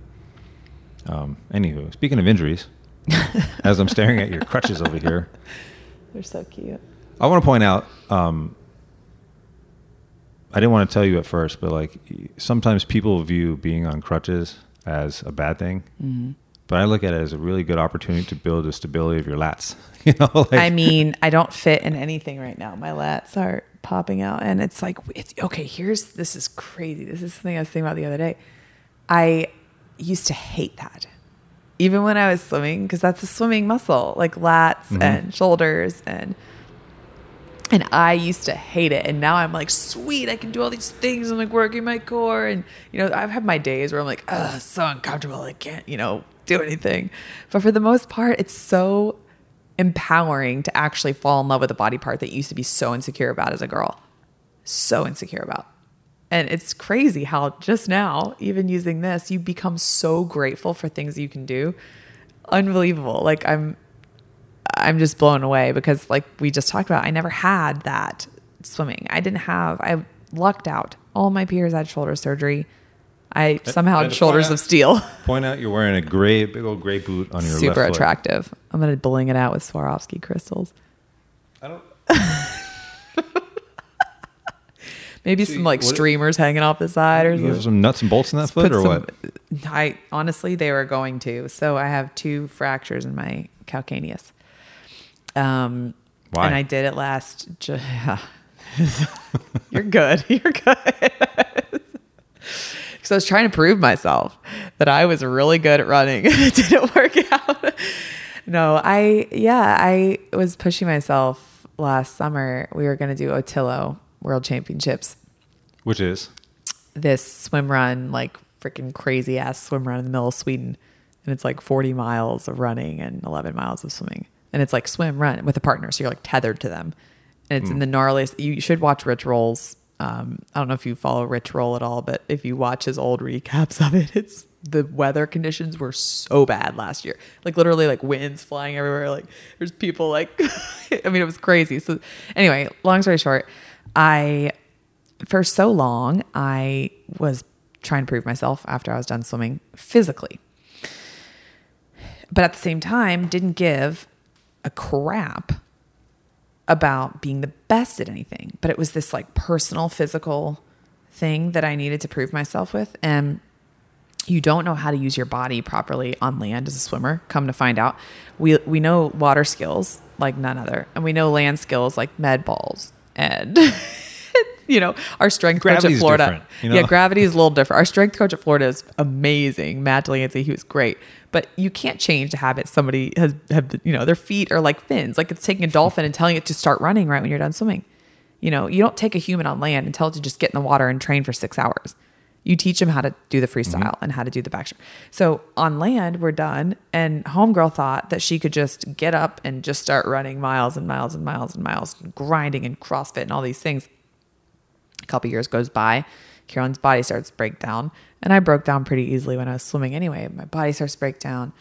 Speaker 1: Um. Anywho, speaking of injuries, as I'm staring at your crutches over here,
Speaker 2: they're so cute.
Speaker 1: I want to point out. Um, I didn't want to tell you at first, but like sometimes people view being on crutches as a bad thing,
Speaker 2: Mhm.
Speaker 1: But I look at it as a really good opportunity to build the stability of your lats. you know, like,
Speaker 2: I mean, I don't fit in anything right now. My lats are popping out, and it's like, it's, okay, here's this is crazy. This is something I was thinking about the other day. I used to hate that, even when I was swimming, because that's a swimming muscle, like lats
Speaker 1: Mhm.
Speaker 2: and shoulders, and and I used to hate it. And now I'm like, sweet, I can do all these things. I'm like working my core, and you know, I've had my days where I'm like, ugh, so uncomfortable. I can't, you know, do anything. But for the most part, it's so empowering to actually fall in love with a body part that you used to be so insecure about as a girl. So insecure about. And it's crazy how just now, even using this, you become so grateful for things you can do. Unbelievable. Like I'm I'm just blown away because like we just talked about, I never had that swimming. I didn't have I lucked out. All my peers had shoulder surgery. I somehow had shoulders
Speaker 1: point
Speaker 2: of steel.
Speaker 1: point out you're wearing a gray, big old gray boot on your
Speaker 2: Super
Speaker 1: left foot.
Speaker 2: attractive. I'm gonna bling it out with Swarovski crystals.
Speaker 1: I don't.
Speaker 2: Maybe
Speaker 1: See,
Speaker 2: some like streamers hanging off the side or something.
Speaker 1: some nuts and bolts in that foot, or
Speaker 2: some-
Speaker 1: what?
Speaker 2: I honestly, they were going to. So I have two fractures in my calcaneus. Um,
Speaker 1: Why?
Speaker 2: And I did it last. Ju- You're good. You're good. Because I was trying to prove myself that I was really good at running. it didn't work out. No, I yeah, I was pushing myself last summer. We were going to do Otillo World Championships
Speaker 1: Which is
Speaker 2: this swim run, like freaking crazy ass swim run in the middle of Sweden. And it's like 40 miles of running and 11 miles of swimming. And it's like swim, run with a partner. So you're like tethered to them. And it's in hmm. the gnarliest. You should watch Rich Roll's. Um, I don't know if you follow Rich Roll at all, but if you watch his old recaps of it, it's the weather conditions were so bad last year. Like literally like winds flying everywhere. Like there's people like I mean it was crazy. So anyway, long story short, I for so long I was trying to prove myself after I was done swimming physically. But at the same time, didn't give a crap about being the best at anything. But it was this like personal physical thing that I needed to prove myself with. And you don't know how to use your body properly on land as a swimmer. Come to find out, we we know water skills like none other, and we know land skills like med balls and. you know, our strength coach at Florida.
Speaker 1: you know?
Speaker 2: Yeah, gravity is a little different. Our strength coach at Florida is amazing. Matt Delancey, he was great. But you can't change the habit somebody has have you know, their feet are like fins. Like it's taking a dolphin and telling it to start running right when you're done swimming. You know, you don't take a human on land and tell it to just get in the water and train for six hours. You teach them how to do the freestyle mm-hmm. and how to do the backstroke. So on land, we're done. And homegirl thought that she could just get up and just start running miles and miles and miles and miles, grinding and CrossFit and all these things. A couple years goes by, Caroline's body starts to break down, and I broke down pretty easily when I was swimming anyway. My body starts to break down,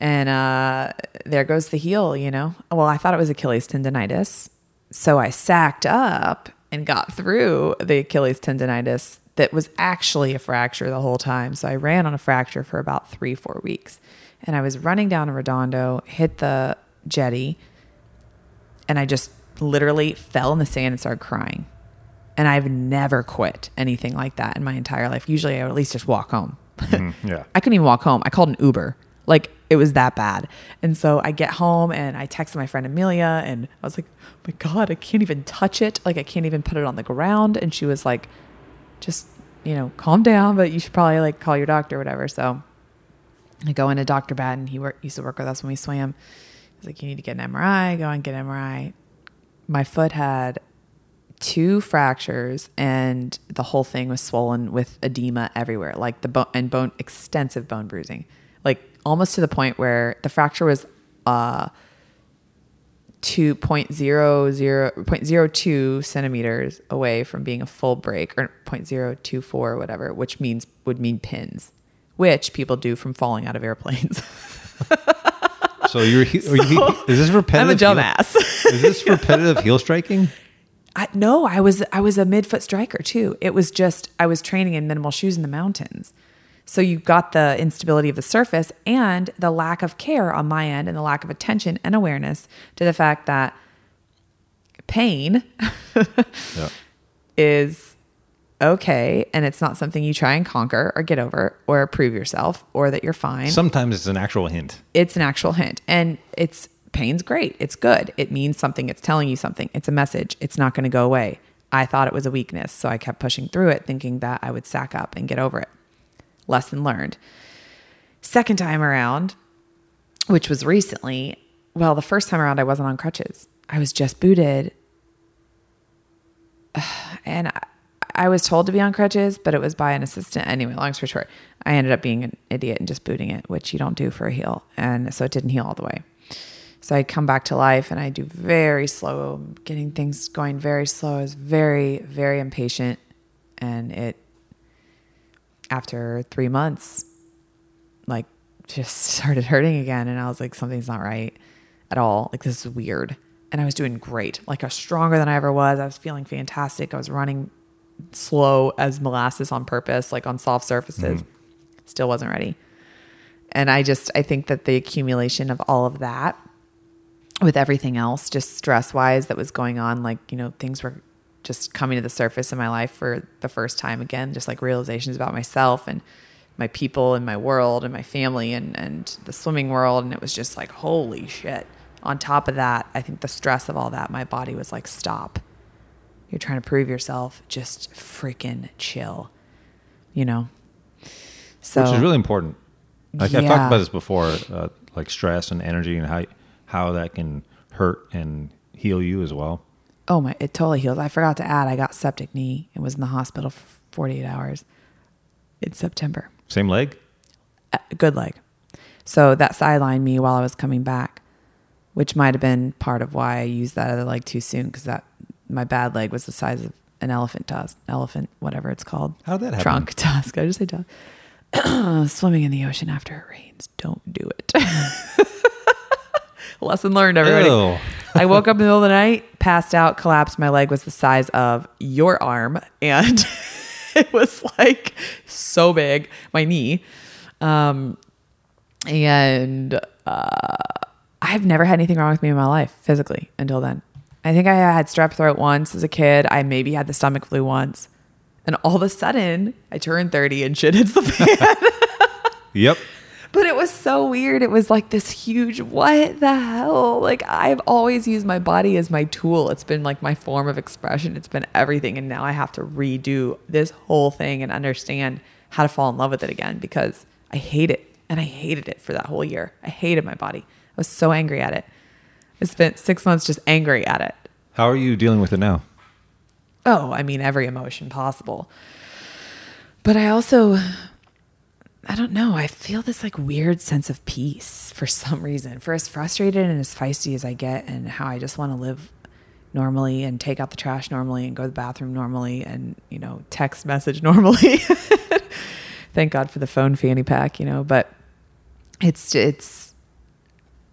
Speaker 2: and uh, there goes the heel. You know, well, I thought it was Achilles tendonitis, so I sacked up and got through the Achilles tendonitis that was actually a fracture the whole time. So I ran on a fracture for about three, four weeks, and I was running down a Redondo, hit the jetty, and I just literally fell in the sand and started crying. And I've never quit anything like that in my entire life. Usually I would at least just walk home. Mm-hmm.
Speaker 1: yeah.
Speaker 2: I couldn't even walk home. I called an Uber. Like it was that bad. And so I get home and I texted my friend Amelia and I was like, oh my God, I can't even touch it. Like I can't even put it on the ground. And she was like, just, you know, calm down, but you should probably like call your doctor or whatever. So I go into Dr. Batten. He work, used to work with us when we swam. He's like, you need to get an MRI. Go and get an MRI. My foot had two fractures and the whole thing was swollen with edema everywhere like the bone and bone extensive bone bruising like almost to the point where the fracture was uh 2.00.02 centimeters away from being a full break or 0.024 or whatever which means would mean pins which people do from falling out of airplanes
Speaker 1: So you're, are you, is this repetitive?
Speaker 2: i'm a
Speaker 1: heel-
Speaker 2: dumbass
Speaker 1: is this repetitive heel striking?
Speaker 2: I, no, I was I was a midfoot striker too. It was just I was training in minimal shoes in the mountains. So you got the instability of the surface and the lack of care on my end and the lack of attention and awareness to the fact that pain
Speaker 1: Yeah.
Speaker 2: is okay and it's not something you try and conquer or get over or prove yourself or that you're fine
Speaker 1: Sometimes it's an actual hint.
Speaker 2: it's an actual hint and it's pain's great it's good it means something it's telling you something it's a message it's not going to go away i thought it was a weakness so i kept pushing through it thinking that i would sack up and get over it lesson learned second time around which was recently well the first time around i wasn't on crutches i was just booted and I, I was told to be on crutches, but it was by an assistant. Anyway, long story short, I ended up being an idiot and just booting it, which you don't do for a heel. And so it didn't heal all the way. So I come back to life and I do very slow, getting things going very slow. I was very, very impatient. And it, after three months, like just started hurting again. And I was like, something's not right at all. Like, this is weird. And I was doing great. Like, I was stronger than I ever was. I was feeling fantastic. I was running slow as molasses on purpose, like on soft surfaces. Mm-hmm. Still wasn't ready. And I just, I think that the accumulation of all of that with everything else, just stress wise, that was going on, like, you know, things were just coming to the surface in my life for the first time again, just like realizations about myself and my people and my world and my family and, and the swimming world. And it was just like, holy shit. On top of that, I think the stress of all that, my body was like, stop. You're trying to prove yourself. Just freaking chill, you know? So,
Speaker 1: which is really important. Like I've talked about this before, uh, like stress and energy and how how that can hurt and heal you as well.
Speaker 2: oh my, it totally heals. I forgot to add, I got septic knee and was in the hospital for 48 hours in September.
Speaker 1: Same leg.
Speaker 2: a good leg. So that sidelined me while I was coming back, which might have been part of why I used that other leg too soon because that my bad leg was the size of an elephant tusk, elephant, whatever it's called.
Speaker 1: How'd that happen?
Speaker 2: Trunk tusk. I just say tusk. Swimming in the ocean after it rains. Don't do it. Lesson learned, everybody.
Speaker 1: Ew.
Speaker 2: I woke up in the middle of the night, passed out, collapsed. My leg was the size of your arm, and it was like so big, my knee. Um, and uh, I've never had anything wrong with me in my life physically until then. I think I had strep throat once as a kid. I maybe had the stomach flu once. And all of a sudden, I turned 30 and shit hits the fan.
Speaker 1: Yep.
Speaker 2: But it was so weird. It was like this huge, what the hell? Like, I've always used my body as my tool. It's been like my form of expression, it's been everything. And now I have to redo this whole thing and understand how to fall in love with it again because I hate it. And I hated it for that whole year. I hated my body. I was so angry at it. I spent six months just angry at it.
Speaker 1: How are you dealing with it now?
Speaker 2: Oh, I mean, every emotion possible. But I also, I don't know, I feel this like weird sense of peace for some reason. For as frustrated and as feisty as I get, and how I just want to live normally and take out the trash normally and go to the bathroom normally and, you know, text message normally. Thank God for the phone fanny pack, you know, but it's, it's,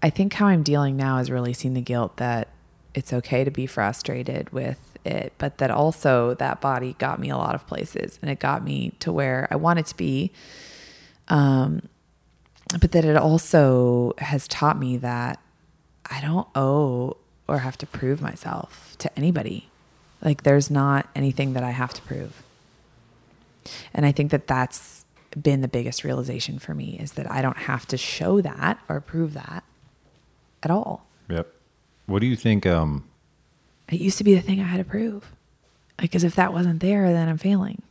Speaker 2: I think how I'm dealing now is releasing the guilt that it's okay to be frustrated with it, but that also that body got me a lot of places and it got me to where I wanted to be. Um, but that it also has taught me that I don't owe or have to prove myself to anybody. Like there's not anything that I have to prove. And I think that that's been the biggest realization for me is that I don't have to show that or prove that at all.
Speaker 1: Yep. What do you think? Um,
Speaker 2: It used to be the thing I had to prove. Like, as if that wasn't there, then I'm failing.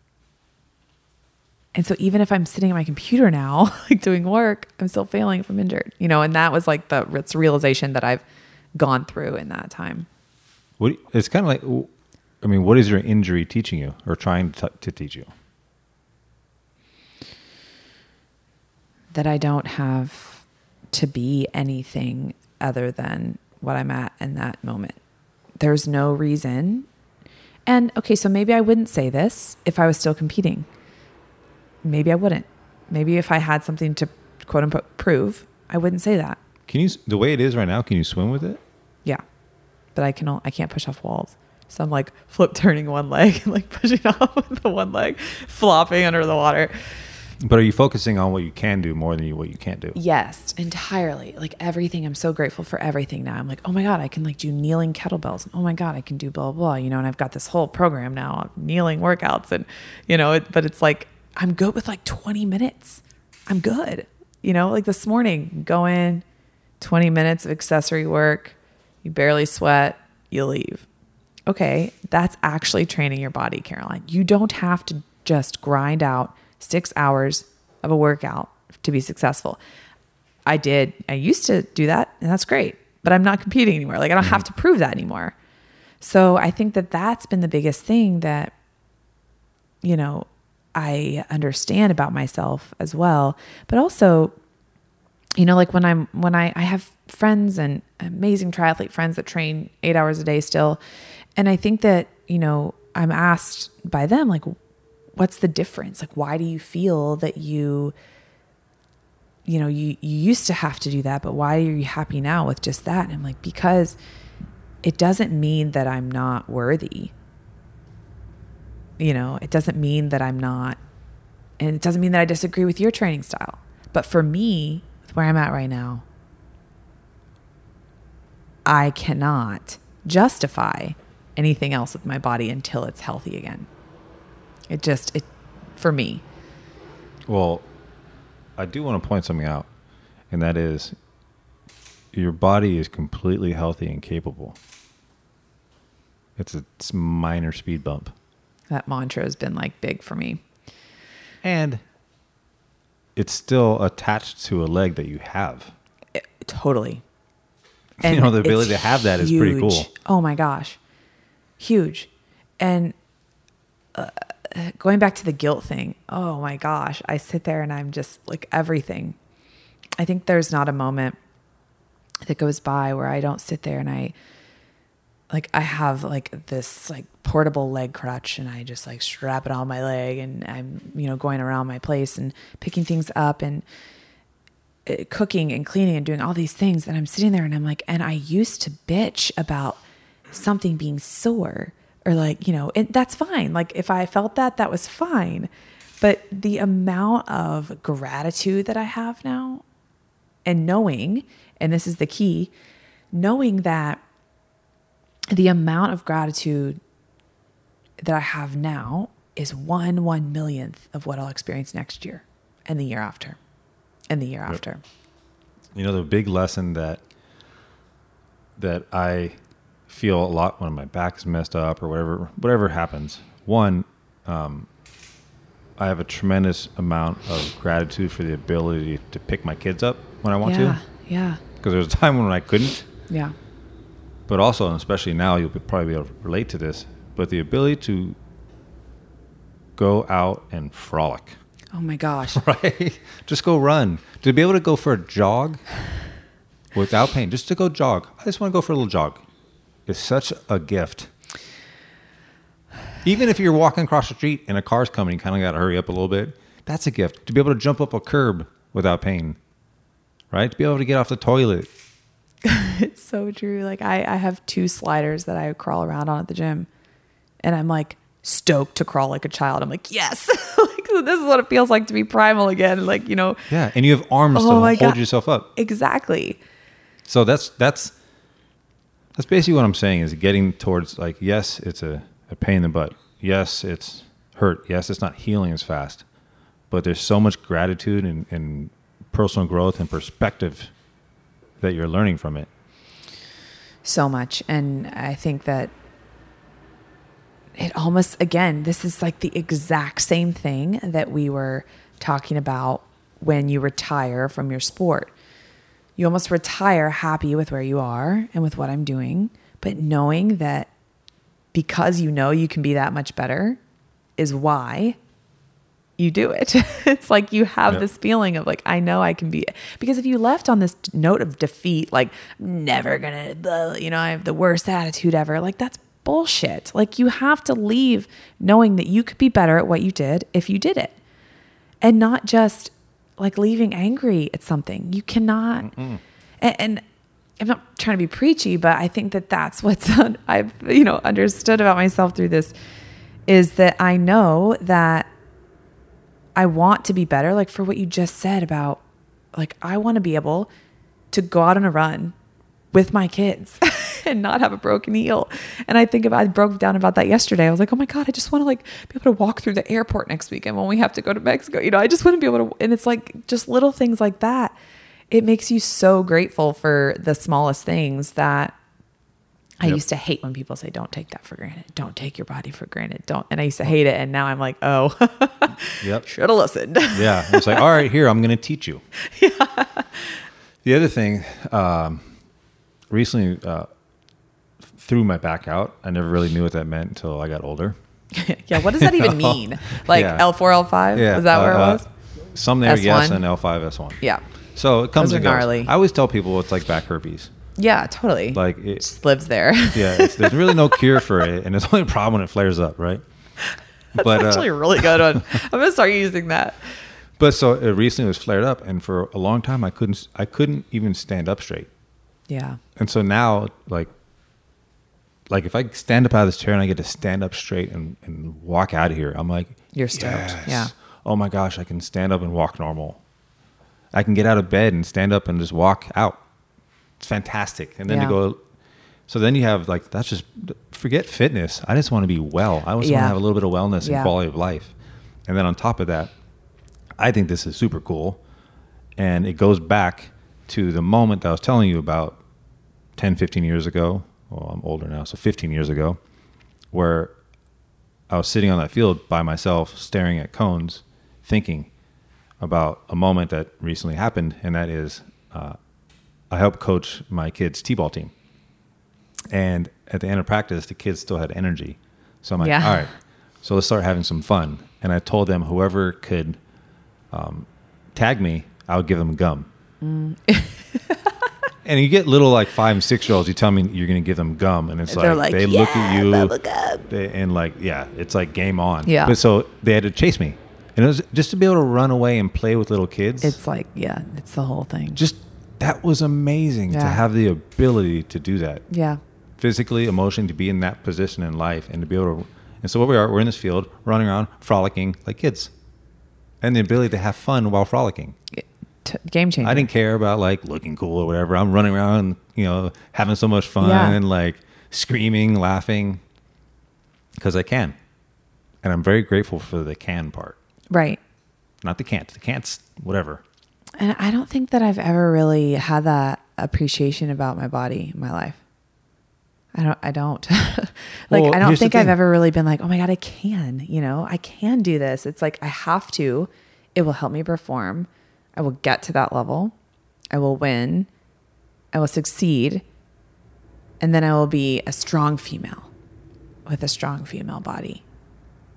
Speaker 2: And so even if I'm sitting at my computer now, like doing work, I'm still failing if I'm injured, you know, and that was like the realization that I've gone through in that time.
Speaker 1: what it's kind of like. I mean, what is your injury teaching you, or trying to, to teach you?
Speaker 2: That I don't have to be anything other than what I'm at in that moment. There's no reason. And okay, so maybe I wouldn't say this if I was still competing. Maybe I wouldn't. Maybe if I had something to quote unquote prove, I wouldn't say that.
Speaker 1: Can you the way it is right now? Can you swim with it?
Speaker 2: Yeah. But I can I can't push off walls. So I'm like flip turning one leg and like pushing off with the one leg, flopping under the water.
Speaker 1: But are you focusing on what you can do more than you, what you can't do?
Speaker 2: Yes, entirely. Like everything. I'm so grateful for everything now. I'm like, oh my God, I can like do kneeling kettlebells. Oh my God, I can do blah, blah, blah, you know, and I've got this whole program now of kneeling workouts and, you know, it, but it's like, I'm good with like 20 minutes. I'm good. You know, like this morning, go in, 20 minutes of accessory work, you barely sweat, you leave. Okay, that's actually training your body, Caroline. You don't have to just grind out six hours of a workout to be successful. I did, I used to do that, and that's great, but I'm not competing anymore. Like, I don't mm-hmm. have to prove that anymore. So I think that that's been the biggest thing that, you know, I understand about myself as well. But also, you know, like when I'm, when I, I have friends and amazing triathlete friends that train eight hours a day still. And I think that, you know, I'm asked by them, like, what's the difference? Like, why do you feel that you, you know, you, you used to have to do that, but why are you happy now with just that? And I'm like, because it doesn't mean that I'm not worthy. You know, it doesn't mean that I'm not, and it doesn't mean that I disagree with your training style. But for me, with where I'm at right now, I cannot justify anything else with my body until it's healthy again. It just, it, for me,
Speaker 1: Well, I do want to point something out, and that is your body is completely healthy and capable. It's a it's a minor speed bump.
Speaker 2: That mantra has been like big for me.
Speaker 1: And it's still attached to a leg that you have.
Speaker 2: It- totally.
Speaker 1: You know, the ability to have that is pretty cool.
Speaker 2: Oh my gosh. Huge. And uh, going back to the guilt thing, oh my gosh, I sit there and I'm just like everything. I think there's not a moment that goes by where I don't sit there and I like I have like this like portable leg crutch and I just like strap it on my leg and I'm, you know, going around my place and picking things up and uh, cooking and cleaning and doing all these things. And I'm sitting there and I'm like, and I used to bitch about something being sore or like, you know, and that's fine. Like if I felt that, that was fine. But the amount of gratitude that I have now and knowing, and this is the key, knowing that the amount of gratitude that I have now is one one millionth of what I'll experience next year and the year after and the year
Speaker 1: Yep.
Speaker 2: after.
Speaker 1: You know, the big lesson that that I feel a lot when my back is messed up or whatever whatever happens. One, um, I have a tremendous amount of gratitude for the ability to pick my kids up when I want
Speaker 2: yeah,
Speaker 1: to.
Speaker 2: yeah,
Speaker 1: Because there was a time when I couldn't,
Speaker 2: yeah,
Speaker 1: but also, and especially now, you'll probably be able to relate to this. But the ability to go out and frolic,
Speaker 2: Oh my gosh.
Speaker 1: right? Just go run. To be able to go for a jog without pain, just to go jog. I just want to go for a little jog. It's such a gift. Even if you're walking across the street and a car's coming, you kind of got to hurry up a little bit. That's a gift. To be able to jump up a curb without pain, right? To be able to get off the toilet.
Speaker 2: it's so true. Like I, I have two sliders that I crawl around on at the gym, and I'm like stoked to crawl like a child. I'm like, yes, like this is what it feels like to be primal again. Like you know,
Speaker 1: Yeah, and you have arms
Speaker 2: Oh
Speaker 1: to hold
Speaker 2: God.
Speaker 1: yourself up.
Speaker 2: exactly.
Speaker 1: So that's that's that's basically what I'm saying is getting towards like yes, it's a, a pain in the butt. Yes, it's hurt. Yes, it's not healing as fast. But there's so much gratitude and, and personal growth and perspective that you're learning from it.
Speaker 2: so much and i think that it almost again this is like the exact same thing that we were talking about when you retire from your sport you almost retire happy with where you are and with what i'm doing but knowing that because you know you can be that much better is why you do it. it's like you have
Speaker 1: Yep.
Speaker 2: this feeling of like, I know I can be, because if you left on this note of defeat, like, never gonna, blah, you know, I have the worst attitude ever, like, that's bullshit. Like, you have to leave knowing that you could be better at what you did if you did it and not just like leaving angry at something. You cannot, and, and I'm not trying to be preachy, but I think that that's what's I've you know understood about myself through this is that I know that I want to be better. Like for what you just said about like I want to be able to go out on a run with my kids and not have a broken heel. And I think about I broke down about that yesterday. I was like, oh my God, I just want to like be able to walk through the airport next weekend when we have to go to Mexico. You know, I just want to be able to and it's like just little things like that. It makes you so grateful for the smallest things that I
Speaker 1: Yep.
Speaker 2: used to hate when people say, "Don't take that for granted. Don't take your body for granted. Don't." And I used to hate it, and now I'm like, "Oh,
Speaker 1: Yep.
Speaker 2: should have listened."
Speaker 1: Yeah. It's like, all right, here, I'm going to teach you. Yeah. The other thing, um, recently uh, threw my back out. I never really knew what that meant until I got older.
Speaker 2: yeah, what does that even mean? Like
Speaker 1: Yeah.
Speaker 2: L four, L five?
Speaker 1: Yeah.
Speaker 2: Is that where it
Speaker 1: uh,
Speaker 2: was?
Speaker 1: uh, Some there, yes,
Speaker 2: S1?
Speaker 1: and L5, S1.
Speaker 2: Yeah,
Speaker 1: So it comes
Speaker 2: Those
Speaker 1: and goes.
Speaker 2: gnarly.
Speaker 1: I always tell people it's like back herpes.
Speaker 2: Yeah, totally.
Speaker 1: Like
Speaker 2: it just lives there.
Speaker 1: yeah, there's really no cure for it, and it's only a problem when it flares up, right?
Speaker 2: That's
Speaker 1: but uh,
Speaker 2: actually a really good one. I'm gonna start using that.
Speaker 1: but so it recently was flared up, and for a long time I couldn't I couldn't even stand up straight,
Speaker 2: Yeah,
Speaker 1: and so now like like if I stand up out of this chair and I get to stand up straight and, and walk out of here, I'm like
Speaker 2: You're stoked. Yeah.
Speaker 1: Oh my gosh, I can stand up and walk normal. I can get out of bed and stand up and just walk out. It's fantastic. And then
Speaker 2: Yeah.
Speaker 1: to go so then you have like that's just forget fitness. I just want to be well. I just want to have a little bit of wellness
Speaker 2: Yeah.
Speaker 1: and quality of life. And then on top of that, I think this is super cool. And it goes back to the moment that I was telling you about 10, 15 years ago. Well, I'm older now, so 15 years ago, where I was sitting on that field by myself, staring at cones, thinking about a moment that recently happened, and that is uh, I helped coach my kids' t-ball team, and at the end of practice, the kids still had energy. So I'm like,
Speaker 2: Yeah.
Speaker 1: all right, so let's start having some fun. And I told them whoever could um, tag me, I would give them gum. And you get little like five and six year olds. You tell me you're going to give them gum, and it's
Speaker 2: They're
Speaker 1: like,
Speaker 2: like,
Speaker 1: they look at you, they, and like yeah, it's like game on.
Speaker 2: Yeah.
Speaker 1: But so they had to chase me, and it was just to be able to run away and play with little kids.
Speaker 2: It's like, yeah, it's the whole thing.
Speaker 1: just that was amazing to have the ability to do that
Speaker 2: yeah.
Speaker 1: physically, emotionally, to be in that position in life and to be able to. And so, what we are, we're in this field, running around, frolicking like kids, and the ability to have fun while frolicking.
Speaker 2: T- game changer.
Speaker 1: I didn't care about like looking cool or whatever. I'm running around, you know, having so much fun
Speaker 2: Yeah.
Speaker 1: and like screaming, laughing, because I can, and I'm very grateful for the can part,
Speaker 2: Right.
Speaker 1: not the can't. The can't's whatever.
Speaker 2: And I don't think that I've ever really had that appreciation about my body in my life. I don't, I don't. like,
Speaker 1: Well,
Speaker 2: I don't think I've ever really been like, oh my God, I can, you know, I can do this. It's like, I have to. It will help me perform. I will get to that level. I will win. I will succeed. And then I will be a strong female with a strong female body.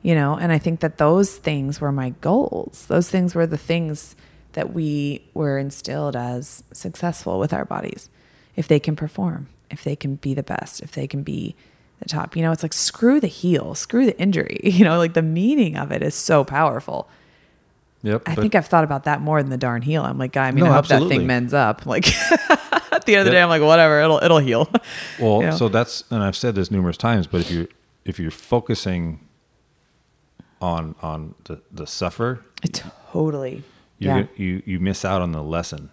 Speaker 2: You know, and I think that those things were my goals. Those things were the things that we were instilled as successful with our bodies. If they can perform, if they can be the best, if they can be the top. You know, it's like screw the heel, screw the injury. You know, like the meaning of it is so powerful.
Speaker 1: Yep.
Speaker 2: I think I've thought about that more than the darn heel. I'm like, I mean,
Speaker 1: No,
Speaker 2: I hope that thing mends up. Like at the end of the
Speaker 1: Yep.
Speaker 2: day, I'm like, whatever, it'll it'll heal.
Speaker 1: Well,
Speaker 2: You know?
Speaker 1: so that's and I've said this numerous times, but if you if you're focusing on on the the suffer,
Speaker 2: totally.
Speaker 1: You
Speaker 2: Yeah.
Speaker 1: you you miss out on the lesson.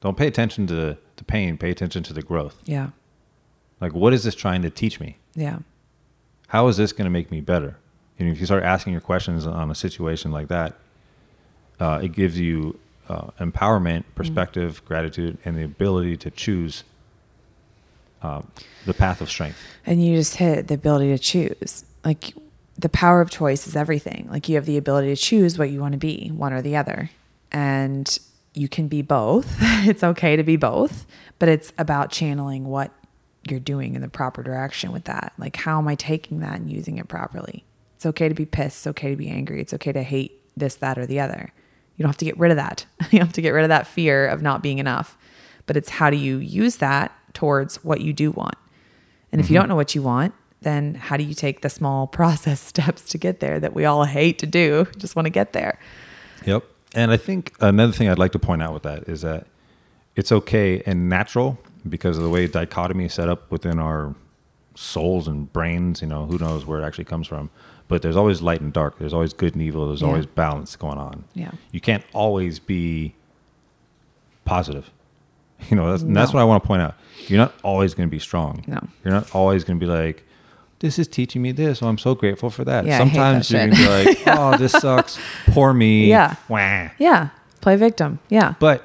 Speaker 1: Don't pay attention to the pain. Pay attention to the growth.
Speaker 2: Yeah.
Speaker 1: Like, what is this trying to teach me?
Speaker 2: Yeah.
Speaker 1: How is this going to make me better? And if you start asking your questions on a situation like that, uh, it gives you uh, empowerment, perspective, gratitude, and the ability to choose um, the path of strength.
Speaker 2: and you just hit the ability to choose like the power of choice is everything. Like you have the ability to choose what you want to be one or the other. And you can be both. It's okay to be both but it's about channeling what you're doing in the proper direction with that. Like how am i taking that and using it properly? It's okay to be pissed it's okay to be angry it's okay to hate this that or the other. You don't have to get rid of that. You have to get rid of that fear of not being enough. But it's how do you use that towards what you do want? And if you mm-hmm. don't know what you want, then how do you take the small process steps to get there that we all hate to do? Just want to get there.
Speaker 1: Yep. And I think another thing I'd like to point out with that is that it's okay and natural because of the way dichotomy is set up within our souls and brains. You know, who knows where it actually comes from. But there's always light and dark. There's always good and evil. There's
Speaker 2: Yeah.
Speaker 1: always balance going on.
Speaker 2: Yeah.
Speaker 1: You can't always be positive. You know, that's, and that's what I want to point out. You're not always going to be strong.
Speaker 2: No.
Speaker 1: You're not always going to be like, this is teaching me this. Oh, I'm so grateful for that.
Speaker 2: Yeah,
Speaker 1: Sometimes
Speaker 2: that
Speaker 1: you're going to be like, oh, this sucks. Poor me.
Speaker 2: Yeah.
Speaker 1: Wah.
Speaker 2: Yeah. Play victim. Yeah.
Speaker 1: But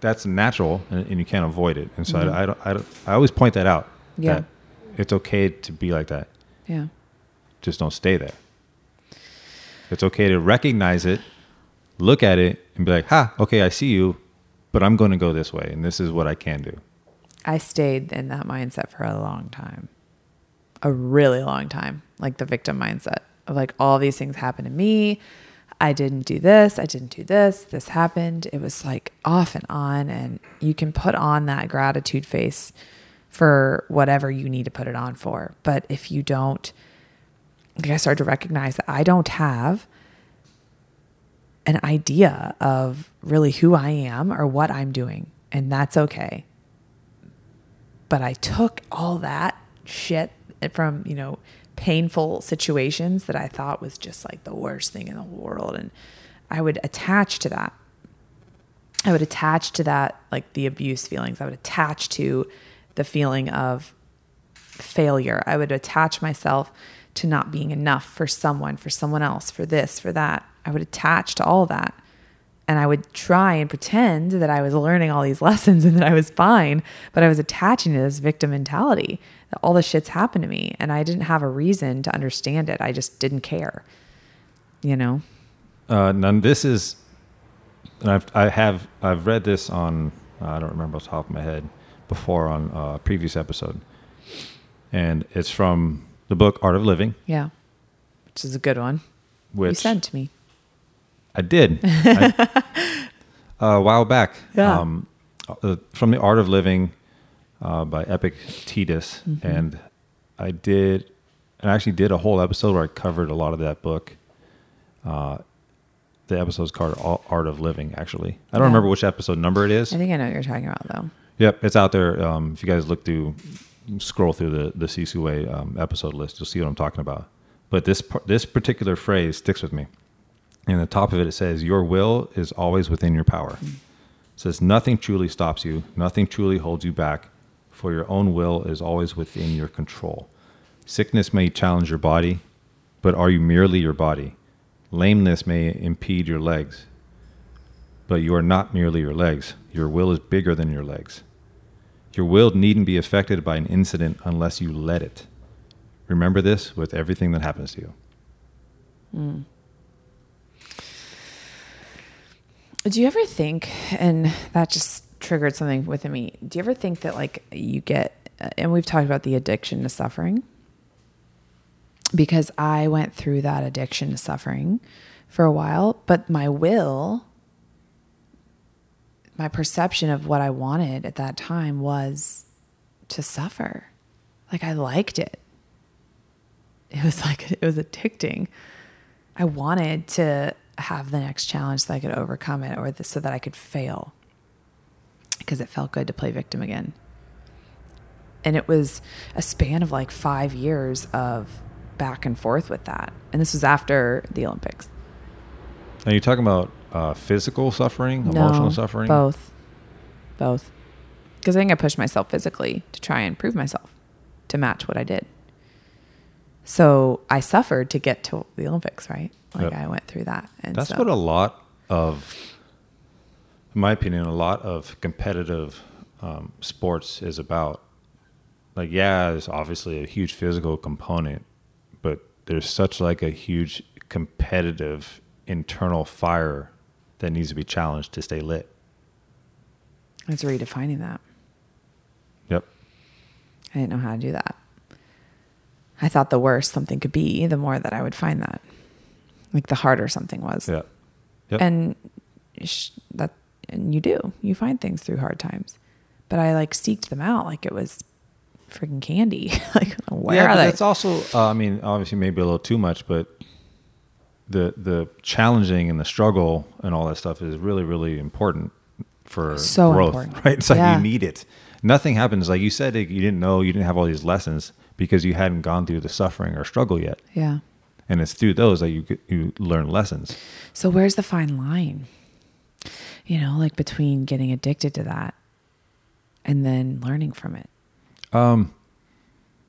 Speaker 1: that's natural and, and you can't avoid it. And so I, I, don't, I, don't, I always point that out.
Speaker 2: Mm-hmm. Yeah.
Speaker 1: That it's okay to be like that.
Speaker 2: Yeah.
Speaker 1: Just don't stay there. It's okay to recognize it, look at it, and be like, ha, okay, I see you, but I'm going to go this way. And this is what I can do.
Speaker 2: I stayed in that mindset for a long time, a really long time, like the victim mindset of like all these things happened to me. I didn't do this. I didn't do this. This happened. It was like off and on. And you can put on that gratitude face for whatever you need to put it on for. But if you don't, like I started to recognize that I don't have an idea of really who I am or what I'm doing. And that's okay but I took all that shit from, you know, painful situations that I thought was just like the worst thing in the world. And I would attach to that. I would attach to that, like the abuse feelings. I would attach to the feeling of failure. I would attach myself to not being enough for someone, for someone else, for this, for that. I would attach to all that and I would try and pretend that I was learning all these lessons and that I was fine, but I was attaching to this victim mentality all the shit's happened to me and I didn't have a reason to understand it. I just didn't care. You know?
Speaker 1: Uh, none. This is, and I've I have I've read this on I don't remember off the top of my head before on a previous episode, and it's from the book Art of Living,
Speaker 2: Yeah. Which is a good one.
Speaker 1: which
Speaker 2: you sent to me.
Speaker 1: I did a while back.
Speaker 2: Yeah.
Speaker 1: Um, uh, from the Art of Living uh, by Epictetus,
Speaker 2: Mm-hmm.
Speaker 1: and I did, and I actually did a whole episode where I covered a lot of that book. Uh, the episode's called Art of Living. Actually, I don't
Speaker 2: Yeah.
Speaker 1: remember which episode number it is.
Speaker 2: I think I know what you're talking about though.
Speaker 1: Yep, it's out there. Um, if you guys look through, scroll through the the Way um, episode list, you'll see what I'm talking about. But this this particular phrase sticks with me. And the top of it, it says, "Your will is always within your power." It says, "Nothing truly stops you. Nothing truly holds you back. For your own will is always within your control. Sickness may challenge your body, but are you merely your body? Lameness may impede your legs, but you are not merely your legs. Your will is bigger than your legs. Your will needn't be affected by an incident unless you let it. Remember this with everything that happens to you. Hmm.
Speaker 2: Do you ever think, and that just triggered something within me, do you ever think that like you get, uh, and we've talked about the addiction to suffering? Because I went through that addiction to suffering for a while, but my will, my perception of what I wanted at that time was to suffer. Like I liked it. It was like, it was addicting. I wanted to have the next challenge so I could overcome it or the, so that I could fail because it felt good to play victim again. And it was a span of like five years of back and forth with that. And this was after the Olympics.
Speaker 1: Are you're talking about uh, physical suffering, emotional suffering?
Speaker 2: Both. Both. Because I think I pushed myself physically to try and prove myself to match what I did. So I suffered to get to the Olympics, right? Like
Speaker 1: Yep.
Speaker 2: I went through that. And
Speaker 1: That's
Speaker 2: so,
Speaker 1: what a lot of, in my opinion, a lot of competitive um, sports is about. Like, yeah, there's obviously a huge physical component, but there's such like a huge competitive internal fire that needs to be challenged to stay lit.
Speaker 2: it's redefining that.
Speaker 1: Yep.
Speaker 2: I didn't know how to do that. I thought the worse something could be, the more that I would find that. Like the harder something was.
Speaker 1: Yeah. Yep.
Speaker 2: And sh- that and you do. You find things through hard times. But I like seeked them out like it was freaking candy. like where
Speaker 1: yeah,
Speaker 2: are they?
Speaker 1: It's also, uh, I mean, obviously maybe a little too much, but the the challenging and the struggle and all that stuff is really really important for
Speaker 2: So
Speaker 1: growth,
Speaker 2: important.
Speaker 1: right? It's like
Speaker 2: Yeah.
Speaker 1: you need it. Nothing happens like you said. You didn't know you didn't have all these lessons because you hadn't gone through the suffering or struggle yet,
Speaker 2: yeah.
Speaker 1: and it's through those that you get, you learn lessons.
Speaker 2: So where's the fine line? You know, like between getting addicted to that and then learning from it, Um,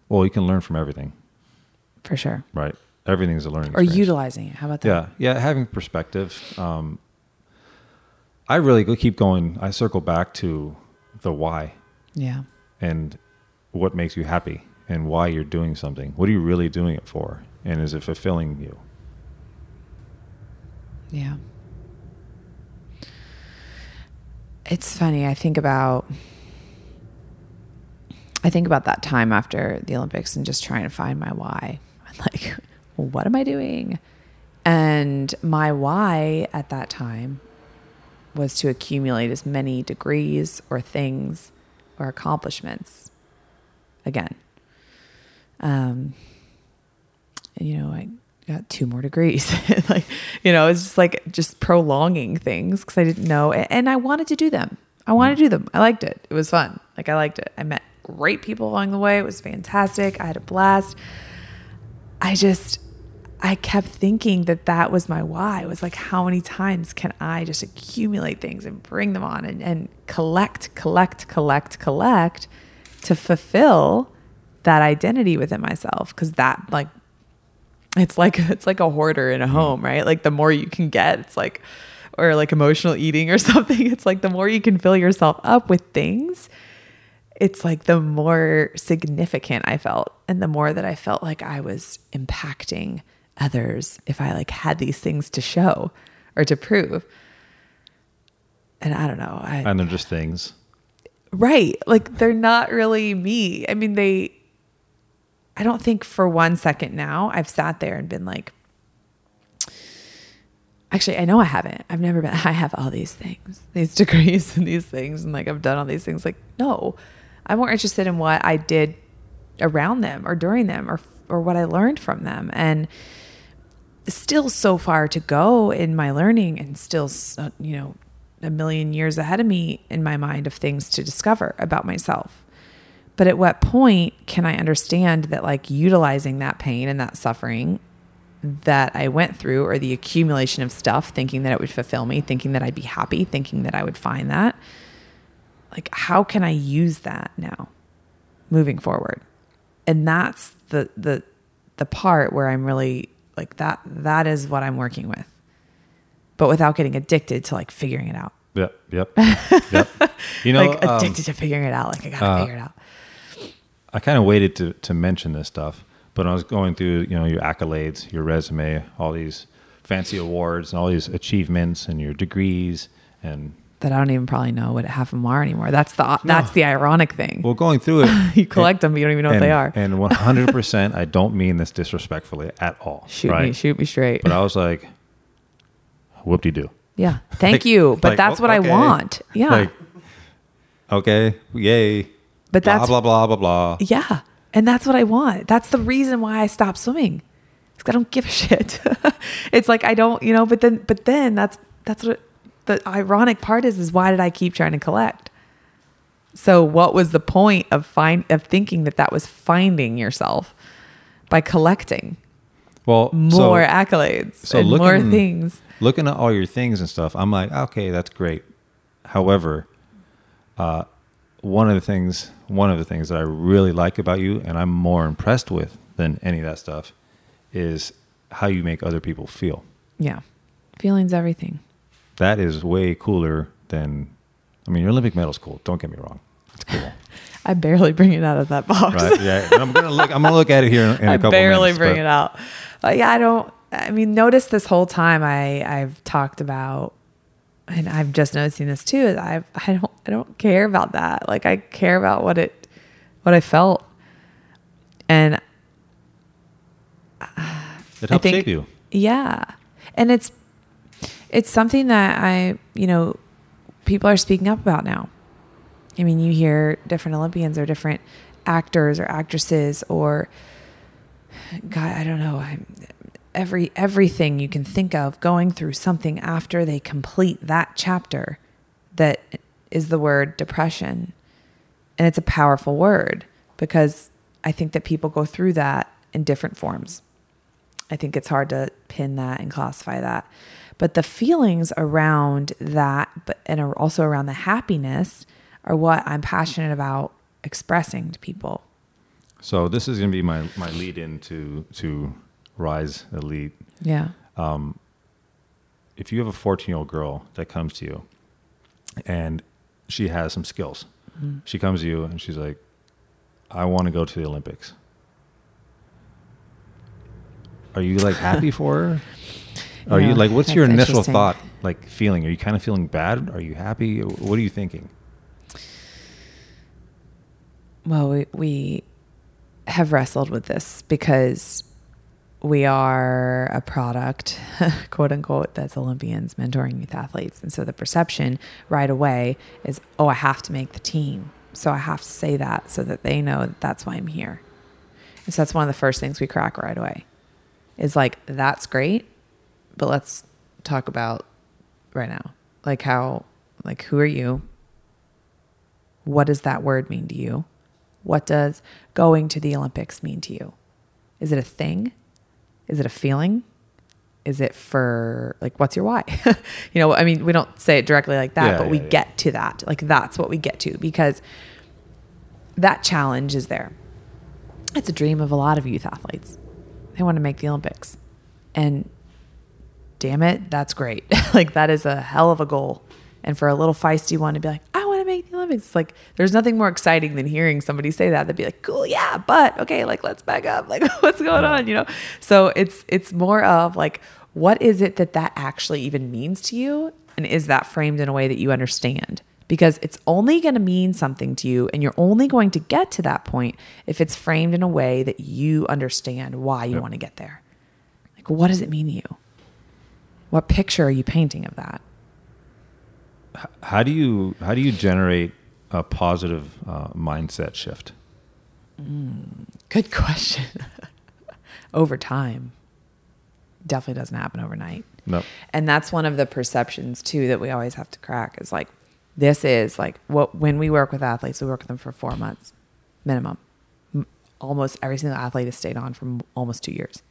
Speaker 1: Well, you can learn from everything,
Speaker 2: for sure.
Speaker 1: right? Everything's a learning.
Speaker 2: Or
Speaker 1: experience.
Speaker 2: utilizing it. How about that?
Speaker 1: Yeah, yeah, having perspective. Um, I really keep going. I circle back to the why
Speaker 2: Yeah.
Speaker 1: and what makes you happy and why you're doing something. What are you really doing it for? And is it fulfilling you?
Speaker 2: Yeah. It's funny. I think about I think about that time after the Olympics and just trying to find my why. I'm like, what am I doing? And my why at that time was to accumulate as many degrees or things or accomplishments again. Um, you know, I got two more degrees. like, you know, it's just like just prolonging things because I didn't know. And I wanted to do them. I wanted to do them. I liked it. It was fun. Like, I liked it. I met great people along the way. It was fantastic. I had a blast. I just, I kept thinking that that was my why. It was like, how many times can I just accumulate things and bring them on and, and collect, collect, collect, collect to fulfill that identity within myself? Because that, like, it's like it's like a hoarder in a mm. home, right? Like the more you can get, it's like or like emotional eating or something. It's like the more you can fill yourself up with things, it's like the more significant I felt and the more that I felt like I was impacting others if I like had these things to show or to prove. And I don't know. I
Speaker 1: And they're just things.
Speaker 2: Right. Like they're not really me. I mean, they, I don't think for one second now I've sat there and been like, actually I know I haven't. I've never been I have all these things, these degrees and these things and like I've done all these things like no. I'm more interested in what I did around them or during them or or what I learned from them and still so far to go in my learning and still so- uh, you know a million years ahead of me in my mind of things to discover about myself. But at what point can I understand that like utilizing that pain and that suffering that I went through or the accumulation of stuff thinking that it would fulfill me, thinking that I'd be happy, thinking that I would find that. Like how can I use that now moving forward? And that's the the the part where I'm really like that that is what I'm working with. But without getting addicted to like figuring it out.
Speaker 1: Yep. Yep. yep. You know,
Speaker 2: like
Speaker 1: um,
Speaker 2: addicted to figuring it out. Like I gotta
Speaker 1: uh,
Speaker 2: figure it out.
Speaker 1: I kind of waited to, to mention this stuff, but I was going through, you know, your accolades, your resume, all these fancy awards and all these achievements and your degrees and
Speaker 2: That I don't even probably know what half of them are anymore. That's the that's the ironic thing.
Speaker 1: well going through it
Speaker 2: you collect them, but you don't even know
Speaker 1: and,
Speaker 2: what they are.
Speaker 1: And 100% I don't mean this disrespectfully at all.
Speaker 2: shoot
Speaker 1: right?
Speaker 2: me, shoot me straight.
Speaker 1: But I was like whoop de doo.
Speaker 2: yeah, thank
Speaker 1: Like-
Speaker 2: you. But
Speaker 1: like,
Speaker 2: that's what
Speaker 1: okay.
Speaker 2: I want. Yeah,
Speaker 1: Like okay, yay.
Speaker 2: But
Speaker 1: blah
Speaker 2: that's
Speaker 1: blah blah blah blah.
Speaker 2: yeah, and that's what I want. That's the reason why I stopped swimming. I don't give a shit. it's like I don't, you know. But then, but then that's that's what the ironic part is. Is why did I keep trying to collect? So what was the point of find of thinking that that was finding yourself by collecting
Speaker 1: Well,
Speaker 2: more
Speaker 1: so,
Speaker 2: accolades
Speaker 1: so
Speaker 2: and more
Speaker 1: looking-
Speaker 2: things?
Speaker 1: looking at all your things and stuff, I'm like, okay, that's great. However, uh, one of the things, one of the things that I really like about you, and I'm more impressed with than any of that stuff, is how you make other people feel.
Speaker 2: Yeah, feelings, everything.
Speaker 1: That is way cooler than, I mean, your Olympic medal's cool. Don't get me wrong, it's cool,
Speaker 2: I barely bring it out of that box.
Speaker 1: right? Yeah, and I'm gonna look. I'm gonna look at it here in, in a
Speaker 2: I
Speaker 1: couple
Speaker 2: barely
Speaker 1: minutes.
Speaker 2: bring
Speaker 1: but-
Speaker 2: it out. But yeah, I don't. I mean, notice this whole time I I've talked about, and I'm just noticing this too. Is I I don't I don't care about that. Like I care about what it what I felt, and
Speaker 1: It helps
Speaker 2: think
Speaker 1: shape you.
Speaker 2: yeah, and it's it's something that I you know people are speaking up about now. I mean, you hear different Olympians or different actors or actresses or God, I don't know. I'm, every everything you can think of going through something after they complete that chapter that is the word depression. And it's a powerful word because I think that people go through that in different forms. I think it's hard to pin that and classify that. But the feelings around that, and also around the happiness, are what I'm passionate about expressing to people.
Speaker 1: So this is gonna be my my lead into to Rise Elite.
Speaker 2: Yeah.
Speaker 1: Um, if you have a 14 year old girl that comes to you and she has some skills, mm-hmm. she comes to you and she's like, I want to go to the Olympics. Are you like happy for her? Are you like, what's your initial thought, like feeling? Are you kind of feeling bad? Are you happy? What are you thinking?
Speaker 2: Well, we, we have wrestled with this because we are a product, quote unquote, that's Olympians mentoring youth athletes. And so the perception right away is, oh, I have to make the team. So I have to say that so that they know that that's why I'm here. And so that's one of the first things we crack right away is like, that's great, but let's talk about right now. Like, how, like, who are you? What does that word mean to you? What does going to the Olympics mean to you? Is it a thing? Is it a feeling? Is it for like what's your why? you know, I mean, we don't say it directly like that,
Speaker 1: Yeah,
Speaker 2: but we
Speaker 1: yeah, yeah.
Speaker 2: get to that. Like that's what we get to because that challenge is there. It's a dream of a lot of youth athletes. They want to make the Olympics. And damn it, that's great. like that is a hell of a goal. And for a little feisty one to be like, I want to make the Olympics. It's like there's nothing more exciting than hearing somebody say that. They'd be like, cool, yeah, but okay, like let's back up. Like what's going on? You know? So it's it's more of like, what is it that that actually even means to you? And is that framed in a way that you understand? Because it's only going to mean something to you, and you're only going to get to that point if it's framed in a way that you understand why you
Speaker 1: Yep.
Speaker 2: want to get there. Like, what does it mean to you? What picture are you painting of that?
Speaker 1: How do you how do you generate a positive uh, mindset shift?
Speaker 2: Good question. Over time. Definitely doesn't happen overnight.
Speaker 1: No.
Speaker 2: And that's one of the perceptions too that we always have to crack is like this is like what when we work with athletes, we work with them for 4 months minimum. Almost every single athlete has stayed on for almost 2 years.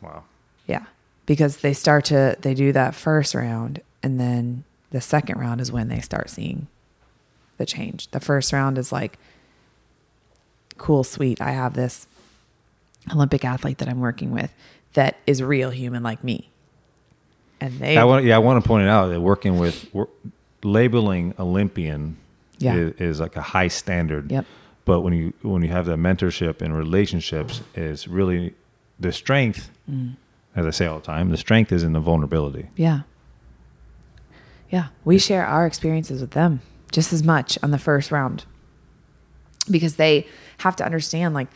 Speaker 1: Wow.
Speaker 2: Yeah. Because they start to they do that first round and then the second round is when they start seeing the change. The first round is like cool, sweet. I have this Olympic athlete that I'm working with that is real human like me. And they
Speaker 1: I want, yeah, I want to point it out that working with labeling Olympian
Speaker 2: Yeah.
Speaker 1: is, is like a high standard.
Speaker 2: Yep.
Speaker 1: But when you when you have the mentorship and relationships, is really the strength.
Speaker 2: Mm.
Speaker 1: As I say all the time, the strength is in the vulnerability.
Speaker 2: Yeah. Yeah. We share our experiences with them just as much on the first round because they have to understand like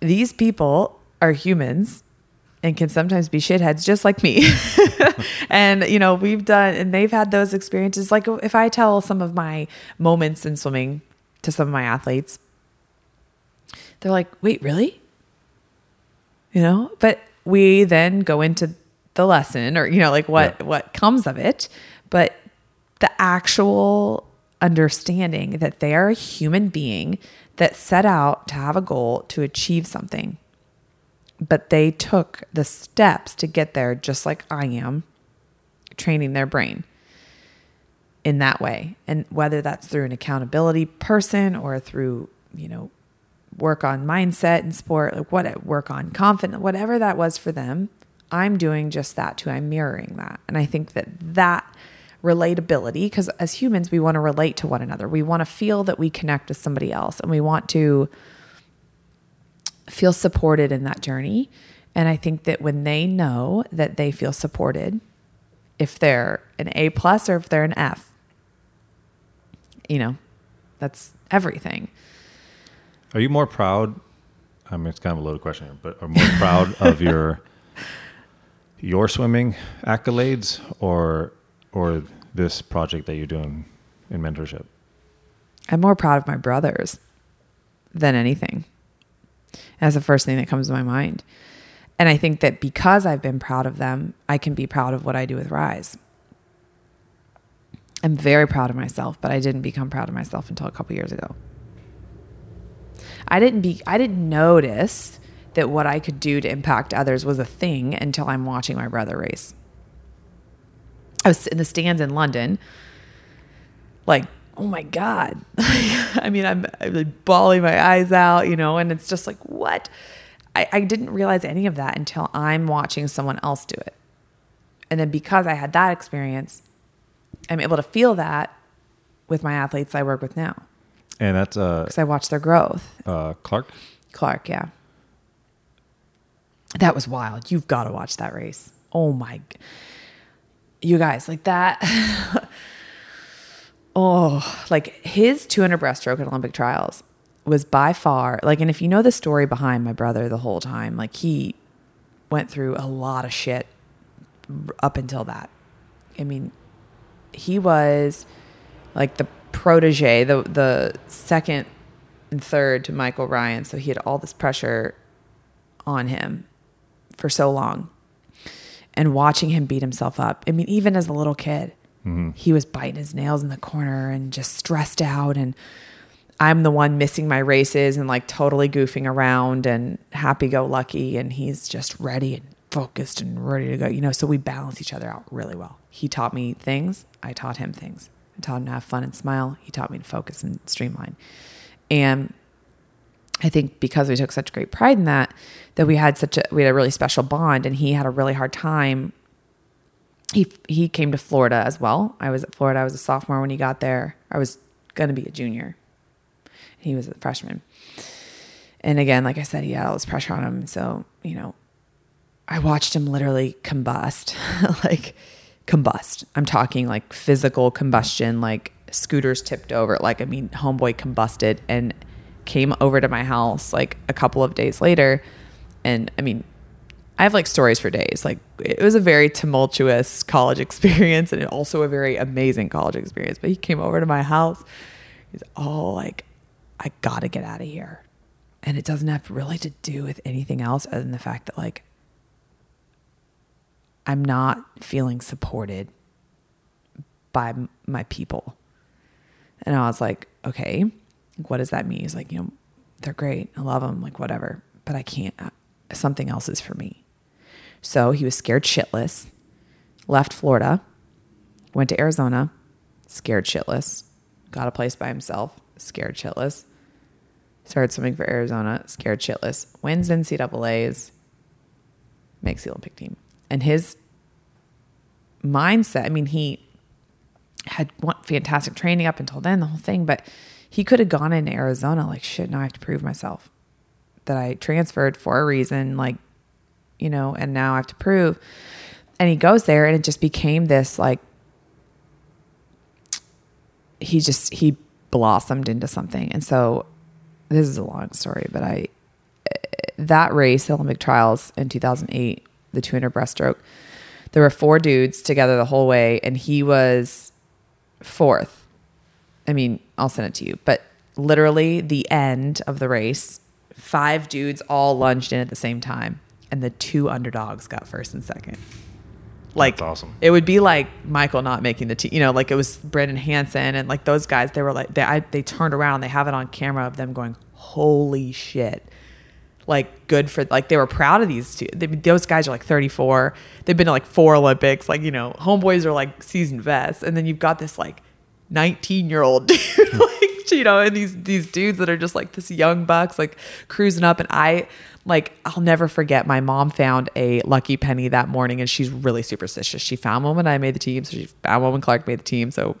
Speaker 2: these people are humans and can sometimes be shitheads just like me. and, you know, we've done, and they've had those experiences. Like if I tell some of my moments in swimming to some of my athletes, they're like, wait, really? You know, but we then go into the lesson or, you know, like what,
Speaker 1: Yeah.
Speaker 2: what comes of it. But the actual understanding that they are a human being that set out to have a goal to achieve something. But they took the steps to get there just like I am training their brain in that way. And whether that's through an accountability person or through you know work on mindset and sport like what work on confidence whatever that was for them I'm doing just that too. I'm mirroring that. And I think that that relatability because as humans we want to relate to one another we want to feel that we connect with somebody else and we want to feel supported in that journey. And I think that when they know that they feel supported, if they're an A plus or if they're an F, you know, that's everything.
Speaker 1: Are you more proud? I mean, it's kind of a loaded question here, but are more proud of your your swimming accolades or or this project that you're doing in mentorship?
Speaker 2: I'm more proud of my brothers than anything. That's the first thing that comes to my mind. And I think that because I've been proud of them, I can be proud of what I do with Rise. I'm very proud of myself, but I didn't become proud of myself until a couple years ago. I didn't be I didn't notice that what I could do to impact others was a thing until I'm watching my brother race. Was in the stands in London, like, oh my God. I mean, I'm, I'm like bawling my eyes out, you know, and it's just like, what? I, I didn't realize any of that until I'm watching someone else do it. And then because I had that experience, I'm able to feel that with my athletes I work with now
Speaker 1: And that's uh,
Speaker 2: because I watch their growth.
Speaker 1: uh, Clark.
Speaker 2: Clark, yeah. That was wild. You've got to watch that race. Oh my. You guys, like that. oh, like his 200 breaststroke at Olympic trials was by far, like, and if you know the story behind my brother the whole time, like he went through a lot of shit up until that. I mean, he was like the protege, the the second and third to Michael Ryan, so he had all this pressure on him for so long. And watching him beat himself up. I mean, even as a little kid, mm-hmm. he was biting his nails in the corner and just stressed out and I'm the one missing my races and like totally goofing around and happy go lucky and he's just ready and focused and ready to go. You know, so we balance each other out really well. He taught me things, I taught him things. I taught him to have fun and smile. He taught me to focus and streamline. And I think because we took such great pride in that, that we had such a we had a really special bond and he had a really hard time. He he came to Florida as well. I was at Florida. I was a sophomore when he got there. I was gonna be a junior. He was a freshman. And again, like I said, he had all this pressure on him. So, you know, I watched him literally combust, like combust. I'm talking like physical combustion, like scooters tipped over. Like, I mean, homeboy combusted and came over to my house like a couple of days later. And I mean, I have like stories for days. Like it was a very tumultuous college experience and also a very amazing college experience. But he came over to my house. He's all like, I gotta get out of here. And it doesn't have really to do with anything else other than the fact that like I'm not feeling supported by my people. And I was like, okay, what does that mean? He's like, you know, they're great. I love them, like whatever, but I can't. uh, Something else is for me. So he was scared shitless, left Florida, went to Arizona, scared shitless, got a place by himself, scared shitless, started swimming for Arizona, scared shitless, wins NCAAs, makes the Olympic team. And his mindset, I mean, he had one fantastic training up until then, the whole thing, but he could have gone into Arizona like, shit, now I have to prove myself that I transferred for a reason, like, you know, and now I have to prove. And he goes there and it just became this like, he just, he blossomed into something. And so this is a long story, but I, that race, Olympic trials in 2008, the 200 breaststroke, there were four dudes together the whole way, and he was fourth. I mean, I'll send it to you, but literally the end of the race, five dudes all lunged in at the same time, and the two underdogs got first and second. Like
Speaker 1: That's awesome.
Speaker 2: It would be like Michael not making the team. You know, like it was Brendan Hansen and like those guys. They were like they I, they turned around. They have it on camera of them going, "Holy shit!" Like good for like they were proud of these two. They, those guys are like 34. They've been to like four Olympics. Like you know, homeboys are like seasoned vets, and then you've got this like 19 year old dude like you know and these these dudes that are just like this young bucks like cruising up and i like i'll never forget my mom found a lucky penny that morning and she's really superstitious. She found one when i made the team so she found one when clark made the team so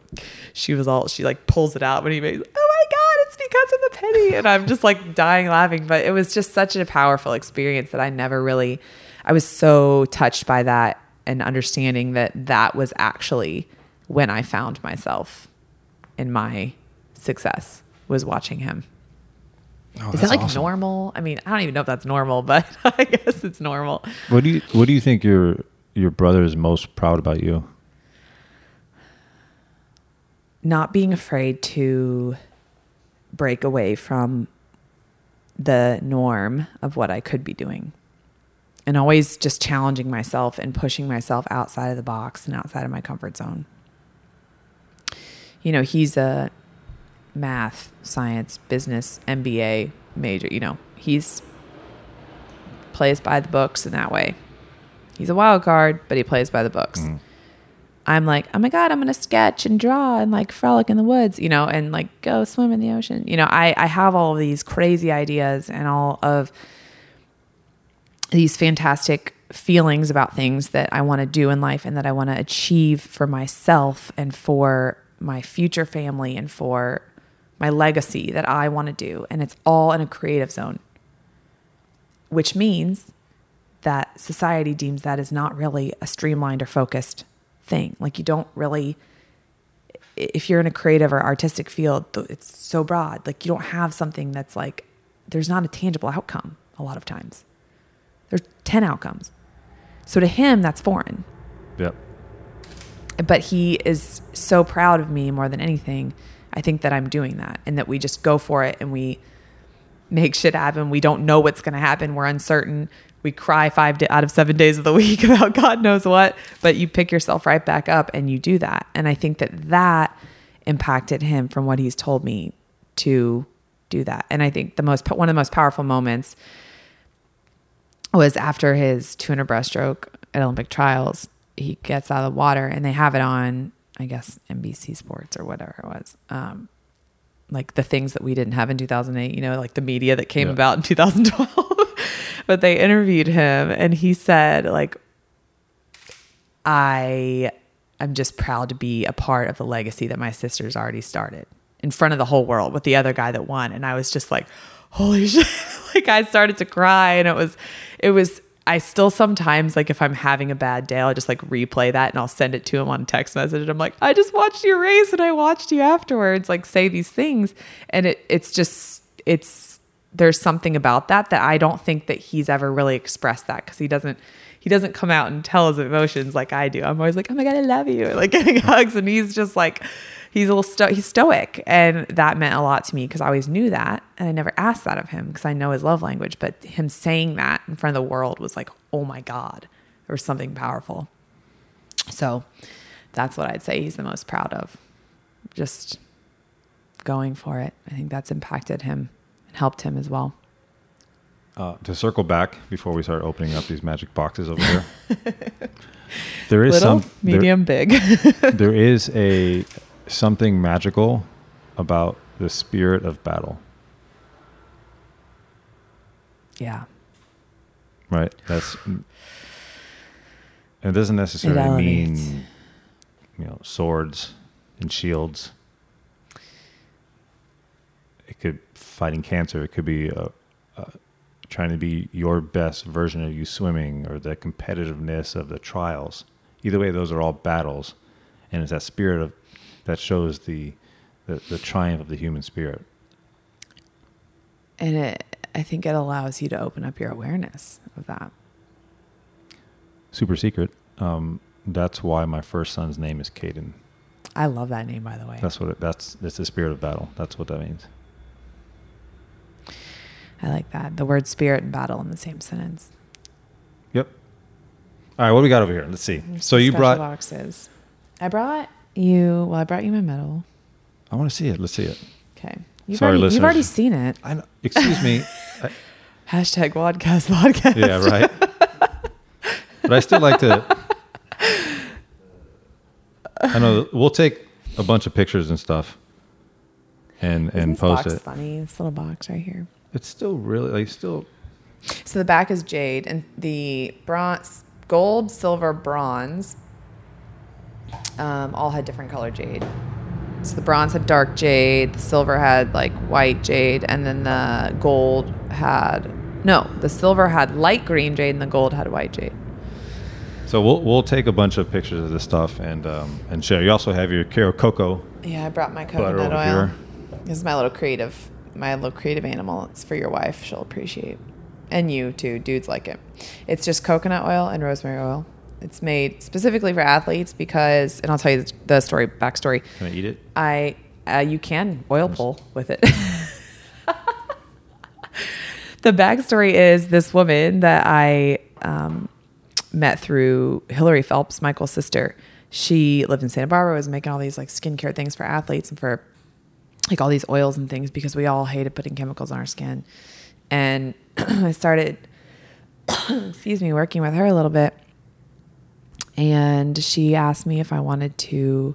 Speaker 2: she was all she like pulls it out when he made oh my god it's because of the penny and i'm just like dying laughing but it was just such a powerful experience that i never really i was so touched by that and understanding that that was actually when i found myself in my success was watching him.
Speaker 1: Oh,
Speaker 2: Is that like
Speaker 1: awesome.
Speaker 2: normal? I mean, I don't even know if that's normal, but I guess it's normal.
Speaker 1: What do you What do you think your your brother is most proud about you?
Speaker 2: Not being afraid to break away from the norm of what I could be doing. And always just challenging myself and pushing myself outside of the box and outside of my comfort zone. You know, he's a math, science, business, MBA major. You know, he's plays by the books in that way. He's a wild card, but he plays by the books. Mm. I'm like, oh my God, I'm going to sketch and draw and like frolic in the woods, you know, and like go swim in the ocean. You know, I, I have all of these crazy ideas and all of these fantastic feelings about things that I want to do in life and that I want to achieve for myself and for my future family and for my legacy that I want to do. And it's all in a creative zone, which means that society deems that is not really a streamlined or focused thing. Like you don't really, if you're in a creative or artistic field, it's so broad. Like you don't have something that's like, there's not a tangible outcome a lot of times. There's 10 outcomes. So to him, that's foreign.
Speaker 1: Yep.
Speaker 2: But he is so proud of me more than anything. I think that I'm doing that and that we just go for it and we make shit happen. We don't know what's going to happen. We're uncertain. We cry five out of seven days of the week about God knows what, but you pick yourself right back up and you do that. And I think that that impacted him from what he's told me to do that. And I think the most, one of the most powerful moments was after his 200 breaststroke at Olympic trials. He gets out of the water and they have it on, I guess, NBC Sports or whatever it was. Um, like the things that we didn't have in 2008, you know, like the media that came
Speaker 1: Yeah.
Speaker 2: about in 2012. but they interviewed him and he said, like, I I'm just proud to be a part of the legacy that my sisters already started in front of the whole world with the other guy that won. And I was just like, holy shit. like I started to cry and it was, it was, I still sometimes like if I'm having a bad day, I'll just like replay that and I'll send it to him on text message. And I'm like, I just watched your race and I watched you afterwards, like say these things. And it it's just it's there's something about that that I don't think that he's ever really expressed that because he doesn't he doesn't come out and tell his emotions like I do. I'm always like, oh my god, I love you, like getting hugs, and he's just like he's a little sto- he's stoic, and that meant a lot to me because I always knew that, and I never asked that of him because I know his love language. But him saying that in front of the world was like, oh my god, there was something powerful. So that's what I'd say he's the most proud of, just going for it. I think that's impacted him and helped him as well.
Speaker 1: Uh, to circle back before we start opening up these magic boxes over here, there is
Speaker 2: Little,
Speaker 1: some there-
Speaker 2: medium, big.
Speaker 1: there is a something magical about the spirit of battle,
Speaker 2: yeah.
Speaker 1: right? That's it doesn't necessarily
Speaker 2: elevates.
Speaker 1: mean you know swords and shields. It could fighting cancer. It could be uh uh trying to be your best version of you swimming, or the competitiveness of the trials. Either way, those are all battles, and it's that spirit of that shows the the, the triumph of the human spirit.
Speaker 2: And it, I think it allows you to open up your awareness of that.
Speaker 1: Super secret. Um, that's why my first son's name is Caden.
Speaker 2: I love that name, by the way.
Speaker 1: That's what it, that's it's the spirit of battle. That's what that means.
Speaker 2: I like that. The word spirit and battle in the same sentence.
Speaker 1: Yep. All right, what do we got over here? Let's see.
Speaker 2: There's
Speaker 1: So you brought.
Speaker 2: boxes. I brought you. Well, I brought you my medal.
Speaker 1: I want to see it. Let's see it.
Speaker 2: Okay. You've,
Speaker 1: Sorry,
Speaker 2: already, you've already seen it.
Speaker 1: I know. Excuse me. I,
Speaker 2: Hashtag Wadcast podcast.
Speaker 1: yeah, right. but I still like to. I know we'll take a bunch of pictures and stuff, and
Speaker 2: Isn't
Speaker 1: and post it.
Speaker 2: funny? This little box right here.
Speaker 1: It's still really like still.
Speaker 2: So the back is jade, and the bronze, gold, silver, bronze, um, all had different color jade. So the bronze had dark jade, the silver had like white jade, and then the gold had no, the silver had light green jade, and the gold had white jade.
Speaker 1: So we'll we'll take a bunch of pictures of this stuff and um and share. You also have your Caro Coco.
Speaker 2: Yeah, I brought my coconut oil.
Speaker 1: here.
Speaker 2: This is my little creative, my little creative animal. It's for your wife; she'll appreciate, and you too. Dudes like it. It's just coconut oil and rosemary oil. It's made specifically for athletes because, and I'll tell you the story backstory.
Speaker 1: Can I eat it?
Speaker 2: I uh, you can oil pull with it. the backstory is this woman that I um, met through Hillary Phelps, Michael's sister. She lived in Santa Barbara, was making all these like skincare things for athletes and for like all these oils and things because we all hated putting chemicals on our skin. And I started, excuse me, working with her a little bit. And she asked me if I wanted to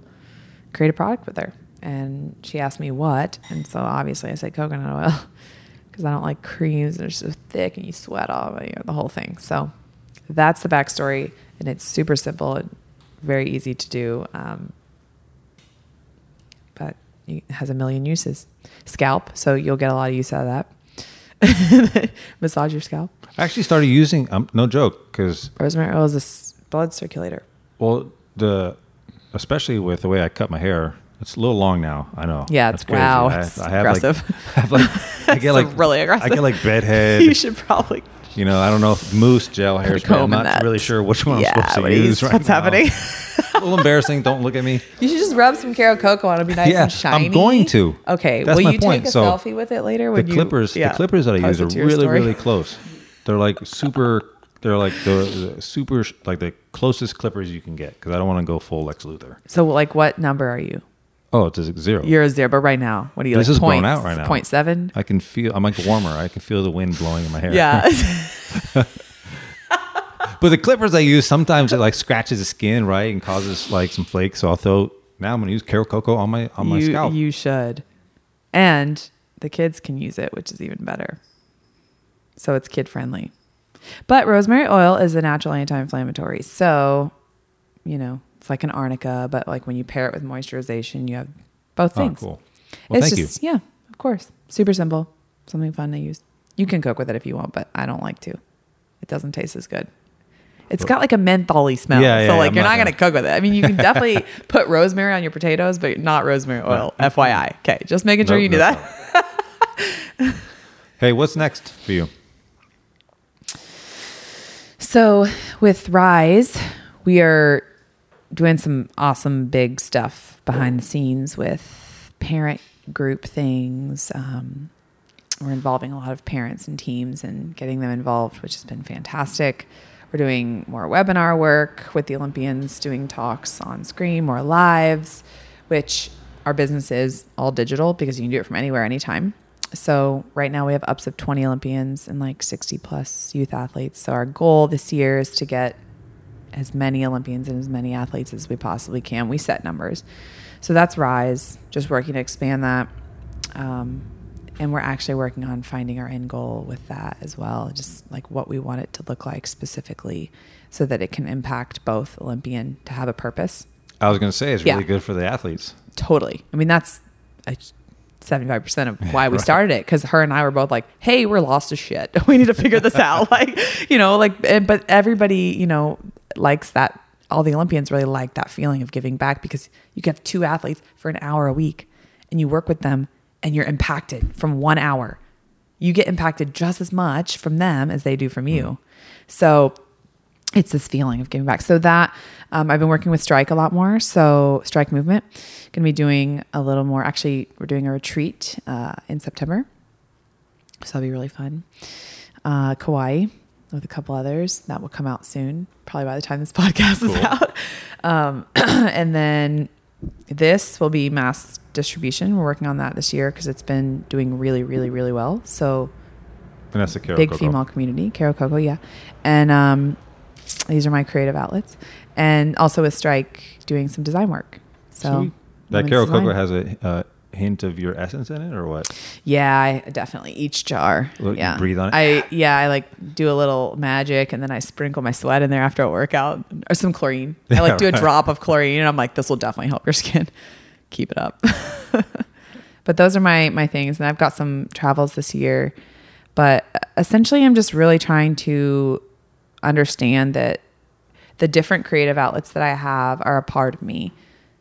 Speaker 2: create a product with her. And she asked me what. And so obviously I said coconut oil because I don't like creams. They're so thick and you sweat all you know, the whole thing. So that's the backstory. And it's super simple and very easy to do. Um, but it has a million uses. Scalp. So you'll get a lot of use out of that. Massage your scalp.
Speaker 1: I actually started using. Um, no joke, because
Speaker 2: Rosemary oil is blood circulator.
Speaker 1: well the especially with the way I cut my hair. It's a little long now. I know.
Speaker 2: Yeah, it's- wow,
Speaker 1: I,
Speaker 2: it's
Speaker 1: I have like. I have like, I get like
Speaker 2: really aggressive.
Speaker 1: I get like bedhead.
Speaker 2: you should probably
Speaker 1: You know, I don't know if mousse gel hairspray.
Speaker 2: comb
Speaker 1: I'm not
Speaker 2: that.
Speaker 1: really sure which one
Speaker 2: Yeah,
Speaker 1: I'm supposed to use right
Speaker 2: what's
Speaker 1: now.
Speaker 2: happening?
Speaker 1: a little embarrassing. Don't look at me.
Speaker 2: You should just rub some Caro Coco on it. Be nice
Speaker 1: Yeah,
Speaker 2: and shiny.
Speaker 1: I'm going to.
Speaker 2: Okay.
Speaker 1: That's
Speaker 2: will
Speaker 1: my
Speaker 2: you
Speaker 1: point.
Speaker 2: take a
Speaker 1: So,
Speaker 2: selfie with it later?
Speaker 1: The
Speaker 2: When you,
Speaker 1: clippers,
Speaker 2: yeah,
Speaker 1: the clippers that I use are really,
Speaker 2: story?
Speaker 1: really close. They're like super. They're like the, the super, like the closest clippers you can get because I don't want to go full Lex Luthor.
Speaker 2: So, like, what number are you?
Speaker 1: Oh, it's a zero.
Speaker 2: You're a zero, but right now, what are you
Speaker 1: This
Speaker 2: like?
Speaker 1: is blown out right now.
Speaker 2: Point seven.
Speaker 1: I can feel. I'm like warmer. I can feel the wind blowing in my hair.
Speaker 2: Yeah.
Speaker 1: But the clippers I use sometimes it like scratches the skin, right, and causes like some flakes. So I'll throw. Now I'm gonna use Caro Coco on my on my
Speaker 2: you,
Speaker 1: scalp.
Speaker 2: You should. And the kids can use it, which is even better. So it's kid friendly. But rosemary oil is a natural anti inflammatory. So, you know, it's like an arnica, but like when you pair it with moisturization, you have both
Speaker 1: oh,
Speaker 2: things.
Speaker 1: cool. Well,
Speaker 2: it's
Speaker 1: thank
Speaker 2: just, yeah, of course. Super simple. Something fun to use. You can cook with it if you want, but I don't like to. It doesn't taste as good. It's got like a mentholy smell.
Speaker 1: Yeah, yeah,
Speaker 2: so like
Speaker 1: I'm
Speaker 2: you're
Speaker 1: not
Speaker 2: not gonna cook with it. I mean, you can definitely put rosemary on your potatoes, but not rosemary oil. FYI. Okay, just making sure
Speaker 1: Nope,
Speaker 2: you knew
Speaker 1: nope,
Speaker 2: that.
Speaker 1: Hey, what's next for you?
Speaker 2: So with Rise, we are doing some awesome big stuff behind the scenes with parent group things. Um, we're involving a lot of parents and teams and getting them involved, which has been fantastic. We're doing more webinar work with the Olympians, doing talks on screen, more lives, which our business is all digital because you can do it from anywhere, anytime. So right now we have ups of 20 Olympians and like 60 plus youth athletes. So our goal this year is to get as many Olympians and as many athletes as we possibly can. We set numbers. So that's Rise, just working to expand that. Um, and we're actually working on finding our end goal with that as well, just like what we want it to look like specifically so that it can impact both Olympian to have a purpose.
Speaker 1: I was going to say it's really
Speaker 2: Yeah.
Speaker 1: good for the athletes.
Speaker 2: Totally. I mean, that's a 75% of why we
Speaker 1: Right.
Speaker 2: started it because her and I were both like, hey, we're lost as shit. We need to figure this out. like, you know, like, eh, but everybody, you know, likes that. All the Olympians really like that feeling of giving back because you can have two athletes for an hour a week and you work with them and you're impacted from one hour. You get impacted just as much from them as they do from you. So, it's this feeling of giving back. So that um, I've been working with Strike a lot more. So Strike Movement, going to be doing a little more. Actually, we're doing a retreat uh, in September, so that'll be really fun. Uh, Kauai with a couple others that will come out soon, probably by the time this podcast is out. Um, and then this will be mass distribution. We're working on that this year because it's been doing really, really, really well. So
Speaker 1: Vanessa Caro
Speaker 2: big
Speaker 1: Coco.
Speaker 2: female community, Caro Coco, yeah. And um, these are my creative outlets. And also with Strike, doing some design work. So
Speaker 1: Sweet. That
Speaker 2: Carol
Speaker 1: Caro
Speaker 2: design.
Speaker 1: Coco has a uh, hint of your essence in it, or what?
Speaker 2: Yeah, I definitely each jar.
Speaker 1: Well, you
Speaker 2: yeah,
Speaker 1: breathe on it?
Speaker 2: I yeah, I like do a little magic, and then I sprinkle my sweat in there after a workout, or some chlorine. I like do a
Speaker 1: right.
Speaker 2: drop of chlorine, and I'm like, this will definitely help your skin. Keep it up. but those are my my things, and I've got some travels this year. But essentially, I'm just really trying to understand that the different creative outlets that I have are a part of me.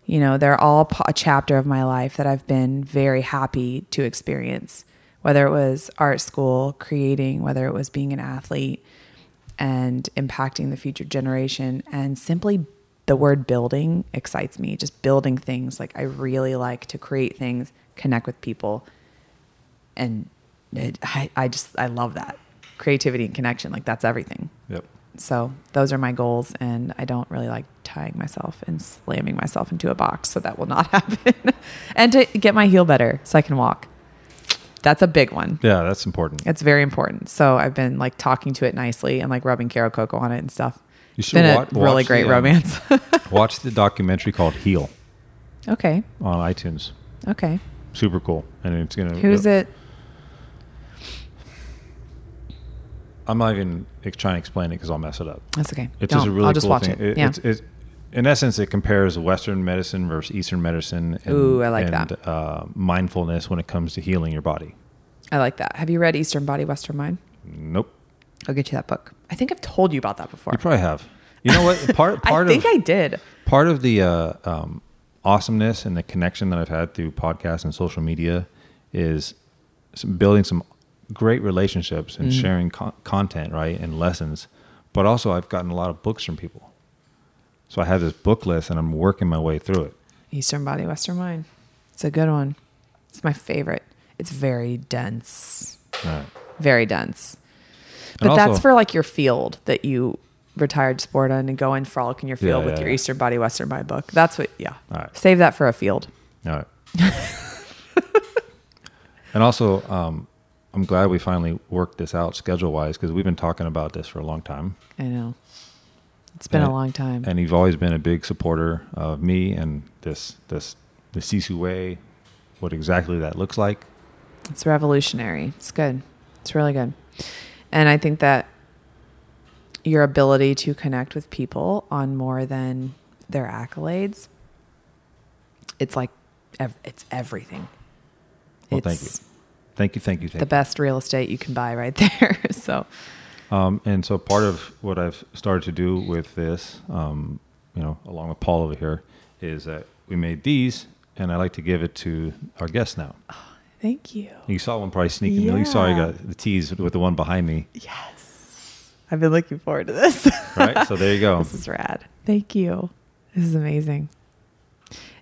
Speaker 2: You know, they're all a chapter of my life that I've been very happy to experience, whether it was art school, creating, whether it was being an athlete and impacting the future generation. And simply the word building excites me, just building things. Like, I really like to create things, connect with people. And it, I, I just, I love that creativity and connection. Like, that's everything
Speaker 1: Yep.
Speaker 2: So those are my goals and i don't really like tying myself and slamming myself into a box so that will not happen. And to get my heel better so i can walk. That's a big one.
Speaker 1: Yeah, that's important.
Speaker 2: it's very important. So i've been like talking to it nicely and like rubbing caro coco on it and stuff.
Speaker 1: You should
Speaker 2: been
Speaker 1: wa-
Speaker 2: a really
Speaker 1: watch
Speaker 2: great
Speaker 1: the, um,
Speaker 2: romance.
Speaker 1: Watch the documentary called Heal
Speaker 2: okay.
Speaker 1: on iTunes.
Speaker 2: okay.
Speaker 1: Super cool, and it's gonna.
Speaker 2: who's it
Speaker 1: I'm not even trying to explain it because I'll mess it up.
Speaker 2: that's okay
Speaker 1: It's just a really
Speaker 2: i'll just
Speaker 1: cool
Speaker 2: watch
Speaker 1: thing.
Speaker 2: it, yeah
Speaker 1: It's, it's, in essence, it compares Western medicine versus Eastern medicine. And,
Speaker 2: Ooh, I like
Speaker 1: and,
Speaker 2: that.
Speaker 1: Uh, mindfulness when it comes to healing your body.
Speaker 2: i like that have you read eastern body western mind
Speaker 1: Nope.
Speaker 2: i'll get you that book i think i've told you about that before
Speaker 1: You probably have. You know what? Part part
Speaker 2: i think
Speaker 1: of
Speaker 2: i did
Speaker 1: part of the uh, um, awesomeness and the connection that I've had through podcasts and social media is some, building some great relationships and
Speaker 2: Mm.
Speaker 1: sharing con- content, right, and lessons. But also, I've gotten a lot of books from people. So I have this book list, and I'm working my way through it.
Speaker 2: Eastern Body, Western Mind. It's a good one. It's my favorite. It's very dense,
Speaker 1: right.
Speaker 2: very dense. But that's for like your field that you retired sport on and go and frolic in your field
Speaker 1: Yeah,
Speaker 2: with
Speaker 1: yeah,
Speaker 2: your
Speaker 1: yeah.
Speaker 2: Eastern Body, Western Mind book. That's what, yeah.
Speaker 1: All right.
Speaker 2: Save that for a field.
Speaker 1: All right. and also, um, I'm glad we finally worked this out schedule wise because we've been talking about this for a long time.
Speaker 2: I know. It's been
Speaker 1: And-
Speaker 2: a long time.
Speaker 1: and you've always been a big supporter of me and this this the Sisu way, what exactly that looks like.
Speaker 2: It's revolutionary. It's good. It's really good. And I think that your ability to connect with people on more than their accolades, it's like, ev- it's everything.
Speaker 1: Well, thank you. Thank you, thank you, thank
Speaker 2: the
Speaker 1: you.
Speaker 2: best real estate you can buy right there. so,
Speaker 1: Um, and so part of what I've started to do with this, um, you know, along with Paul over here, is that we made these, and I like to give it to our guests now.
Speaker 2: Thank you.
Speaker 1: You saw one probably sneaking. You saw
Speaker 2: Yeah.
Speaker 1: got the tease with the one behind me,
Speaker 2: Yes. I've been looking forward to this.
Speaker 1: right? so there you go.
Speaker 2: This is rad. Thank you. This is amazing.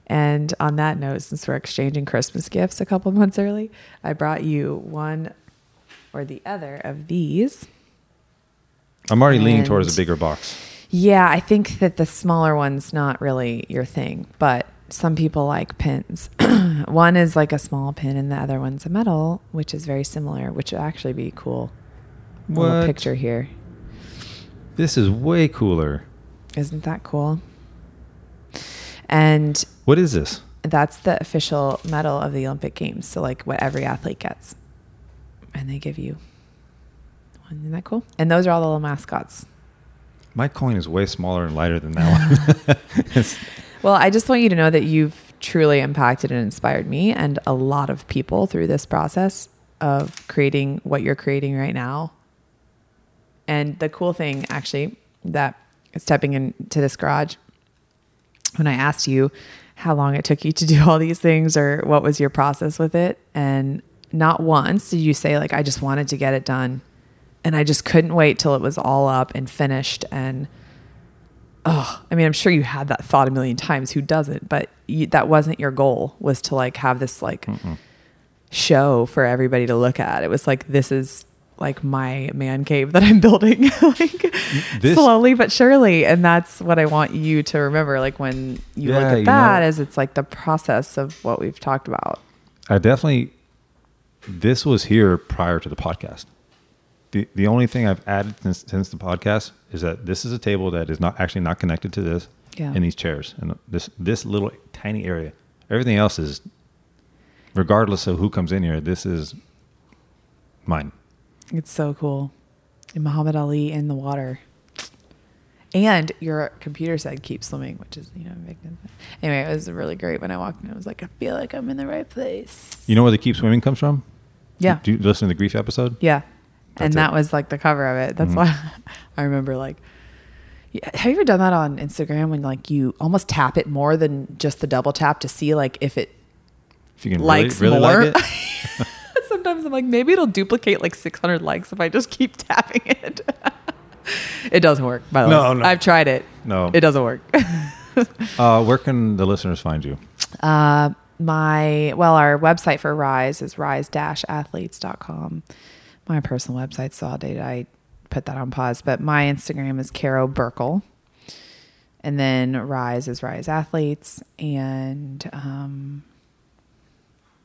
Speaker 2: And on that note, since we're exchanging Christmas gifts a couple months early, I brought you one or the other of these.
Speaker 1: I'm already leaning towards a bigger box.
Speaker 2: Yeah, I think that the smaller one's not really your thing, but some people like pins. one is like a small pin, and the other one's a metal, which is very similar, which would actually be cool. A little
Speaker 1: What?
Speaker 2: picture here.
Speaker 1: This is way cooler.
Speaker 2: Isn't that cool? And
Speaker 1: What is this?
Speaker 2: that's the official medal of the Olympic Games. So like what every athlete gets. And they give you one. Isn't that cool? And those are all the little mascots.
Speaker 1: My coin is way smaller and lighter than that one.
Speaker 2: Well, I just want you to know that you've truly impacted and inspired me and a lot of people through this process of creating what you're creating right now. And the cool thing, actually, that stepping into this garage, when I asked you how long it took you to do all these things or what was your process with it, and not once did you say, like, I just wanted to get it done. And I just couldn't wait till it was all up and finished and oh i mean i'm sure you had that thought a million times who doesn't but you, that wasn't your goal was to like have this like show for everybody to look at it was like this is like my man cave that i'm building like
Speaker 1: This-
Speaker 2: slowly but surely and that's what i want you to remember like when you look at
Speaker 1: you
Speaker 2: that
Speaker 1: know-
Speaker 2: as it's like the process of what we've talked about
Speaker 1: I definitely. This was here prior to the podcast. The the only thing I've added since, since the podcast is that this is a table that is not actually not connected to this,
Speaker 2: Yeah.
Speaker 1: and these chairs and this this little tiny area. Everything else is, regardless of who comes in here, this is mine.
Speaker 2: It's so cool. And Muhammad Ali in the water. And your computer said keep swimming, which is, you know, making anyway, it was really great when I walked in. I was like, I feel like I'm in the right place.
Speaker 1: You know where the keep swimming comes from?
Speaker 2: Yeah.
Speaker 1: Do you listen to the grief episode?
Speaker 2: Yeah.
Speaker 1: That's
Speaker 2: and
Speaker 1: it.
Speaker 2: that was like the cover of it. That's
Speaker 1: Mhm.
Speaker 2: why I remember like have you ever done that on Instagram when like you almost tap it more than just the double tap to see like if it
Speaker 1: If you can
Speaker 2: likes
Speaker 1: really, really
Speaker 2: more?
Speaker 1: like it.
Speaker 2: Sometimes I'm like, maybe it'll duplicate like 600 likes if I just keep tapping it. it doesn't work, by the
Speaker 1: No,
Speaker 2: way.
Speaker 1: no.
Speaker 2: I've tried it.
Speaker 1: No.
Speaker 2: It doesn't work.
Speaker 1: Uh, where can the listeners find you?
Speaker 2: uh, my, well, our website for Rise is rise-athletes.com. My personal website's so outdated. I put that on pause, but my Instagram is Caro Burckle. And then Rise is Rise Athletes. And, um,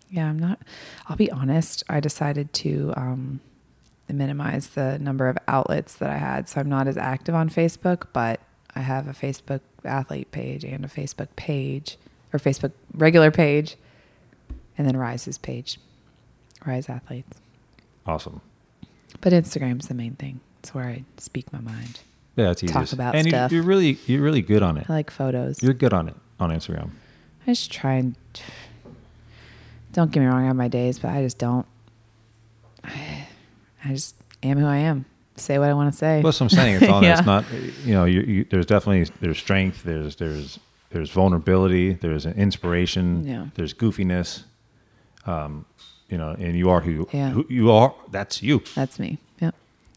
Speaker 2: yeah, I'm not, I'll be honest. I decided to, um, minimize the number of outlets that I had. So I'm not as active on Facebook, but I have a Facebook athlete page and a Facebook page or Facebook regular page and then Rise's page, Rise Athletes.
Speaker 1: Awesome.
Speaker 2: But Instagram's the main thing. It's where I speak my mind.
Speaker 1: Yeah, it's easy.
Speaker 2: Talk about
Speaker 1: stuff. and
Speaker 2: stuff.
Speaker 1: You're really you're really good on it.
Speaker 2: I like photos.
Speaker 1: You're good on it on Instagram.
Speaker 2: I just try and don't get me wrong, I have my days, but I just don't. I, I just am who I am. Say what I want to say.
Speaker 1: Well, that's what I'm saying. It's all
Speaker 2: Yeah.
Speaker 1: it's not. You know, you, you, there's definitely there's strength. There's there's there's vulnerability. There's an inspiration.
Speaker 2: Yeah.
Speaker 1: There's goofiness. Um, you know, and you are who,
Speaker 2: Yeah.
Speaker 1: who you are. That's you.
Speaker 2: That's me. Yep.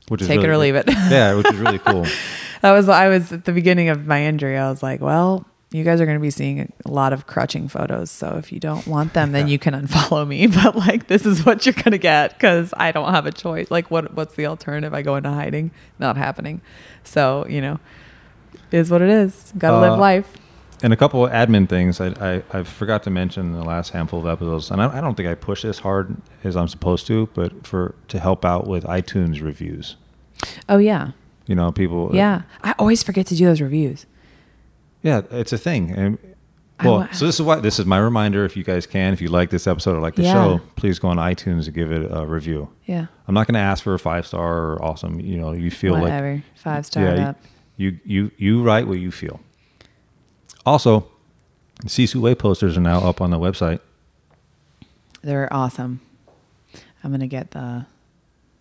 Speaker 1: Which is
Speaker 2: Take it or leave it.
Speaker 1: yeah, which is really cool.
Speaker 2: That was I was at the beginning of my injury. I was like, well, you guys are going to be seeing a lot of crutching photos. So if you don't want them, then you can unfollow me. But like, this is what you're going to get because I don't have a choice. Like, what what's the alternative? I go into hiding, not happening. So you know, is what it is. Got to
Speaker 1: Uh,
Speaker 2: live life.
Speaker 1: And a couple of admin things I, I, I forgot to mention in the last handful of episodes, and I, I don't think I push this hard as I'm supposed to, but for to help out with iTunes reviews.
Speaker 2: Oh yeah,
Speaker 1: You know, people.
Speaker 2: yeah. I always forget to do those reviews.
Speaker 1: Yeah, it's a thing. And well, so this is why this is my reminder. If you guys can, if you like this episode or like the
Speaker 2: Yeah.
Speaker 1: show, please go on iTunes and give it a review.
Speaker 2: Yeah.
Speaker 1: I'm not going to ask for a five star or awesome. You know, you feel like
Speaker 2: Whatever. Five star
Speaker 1: yeah,
Speaker 2: up.
Speaker 1: you you you write what you feel. Also, Sisu Way posters are now up on the website.
Speaker 2: They're awesome. I'm gonna get the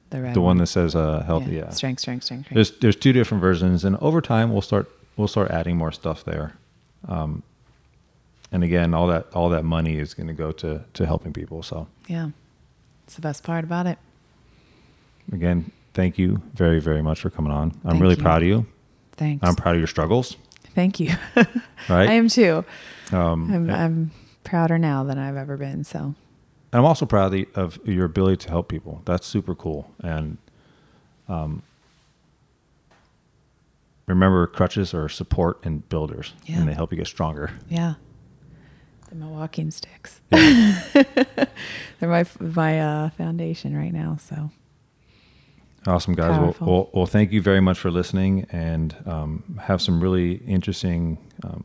Speaker 2: the red
Speaker 1: The one that says uh, healthy. Yeah.
Speaker 2: Strength, strength, strength, strength.
Speaker 1: There's there's two different versions, and over time we'll start we'll start adding more stuff there. Um, and again, all that all that money is going to go to to helping people. So
Speaker 2: yeah. It's the best part about it.
Speaker 1: Again, thank you very, very much for coming on. I'm
Speaker 2: Thank
Speaker 1: really
Speaker 2: you.
Speaker 1: proud of you.
Speaker 2: Thanks.
Speaker 1: I'm proud of your struggles.
Speaker 2: Thank you.
Speaker 1: Right.
Speaker 2: I am too.
Speaker 1: Um,
Speaker 2: I'm, I'm prouder now than I've ever been. So
Speaker 1: I'm also proud of, the, of your ability to help people. That's super cool. And um, remember, crutches are support and builders,
Speaker 2: Yeah.
Speaker 1: and they help you get stronger.
Speaker 2: yeah, they're my walking sticks. they're my my uh, foundation right now. So
Speaker 1: Awesome, guys. Well, well, well, thank you very much for listening and um, have some really interesting um,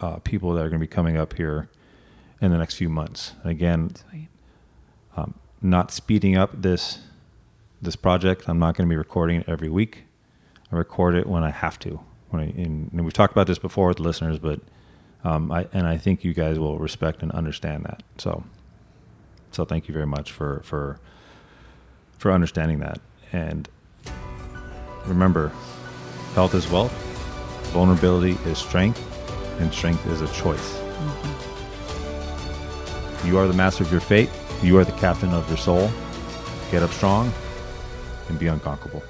Speaker 1: uh, people that are going to be coming up here in the next few months. Again, um, not speeding up this this project. I'm not going to be recording it every week. I record it when I have to. When I, and, and we've talked about this before with listeners, but um, I and I think you guys will respect and understand that. So, so thank you very much for for for understanding that. And remember, health is wealth, vulnerability is strength, and strength is a choice. You are the master of your fate. You are the captain of your soul. Get up strong and be unconquerable.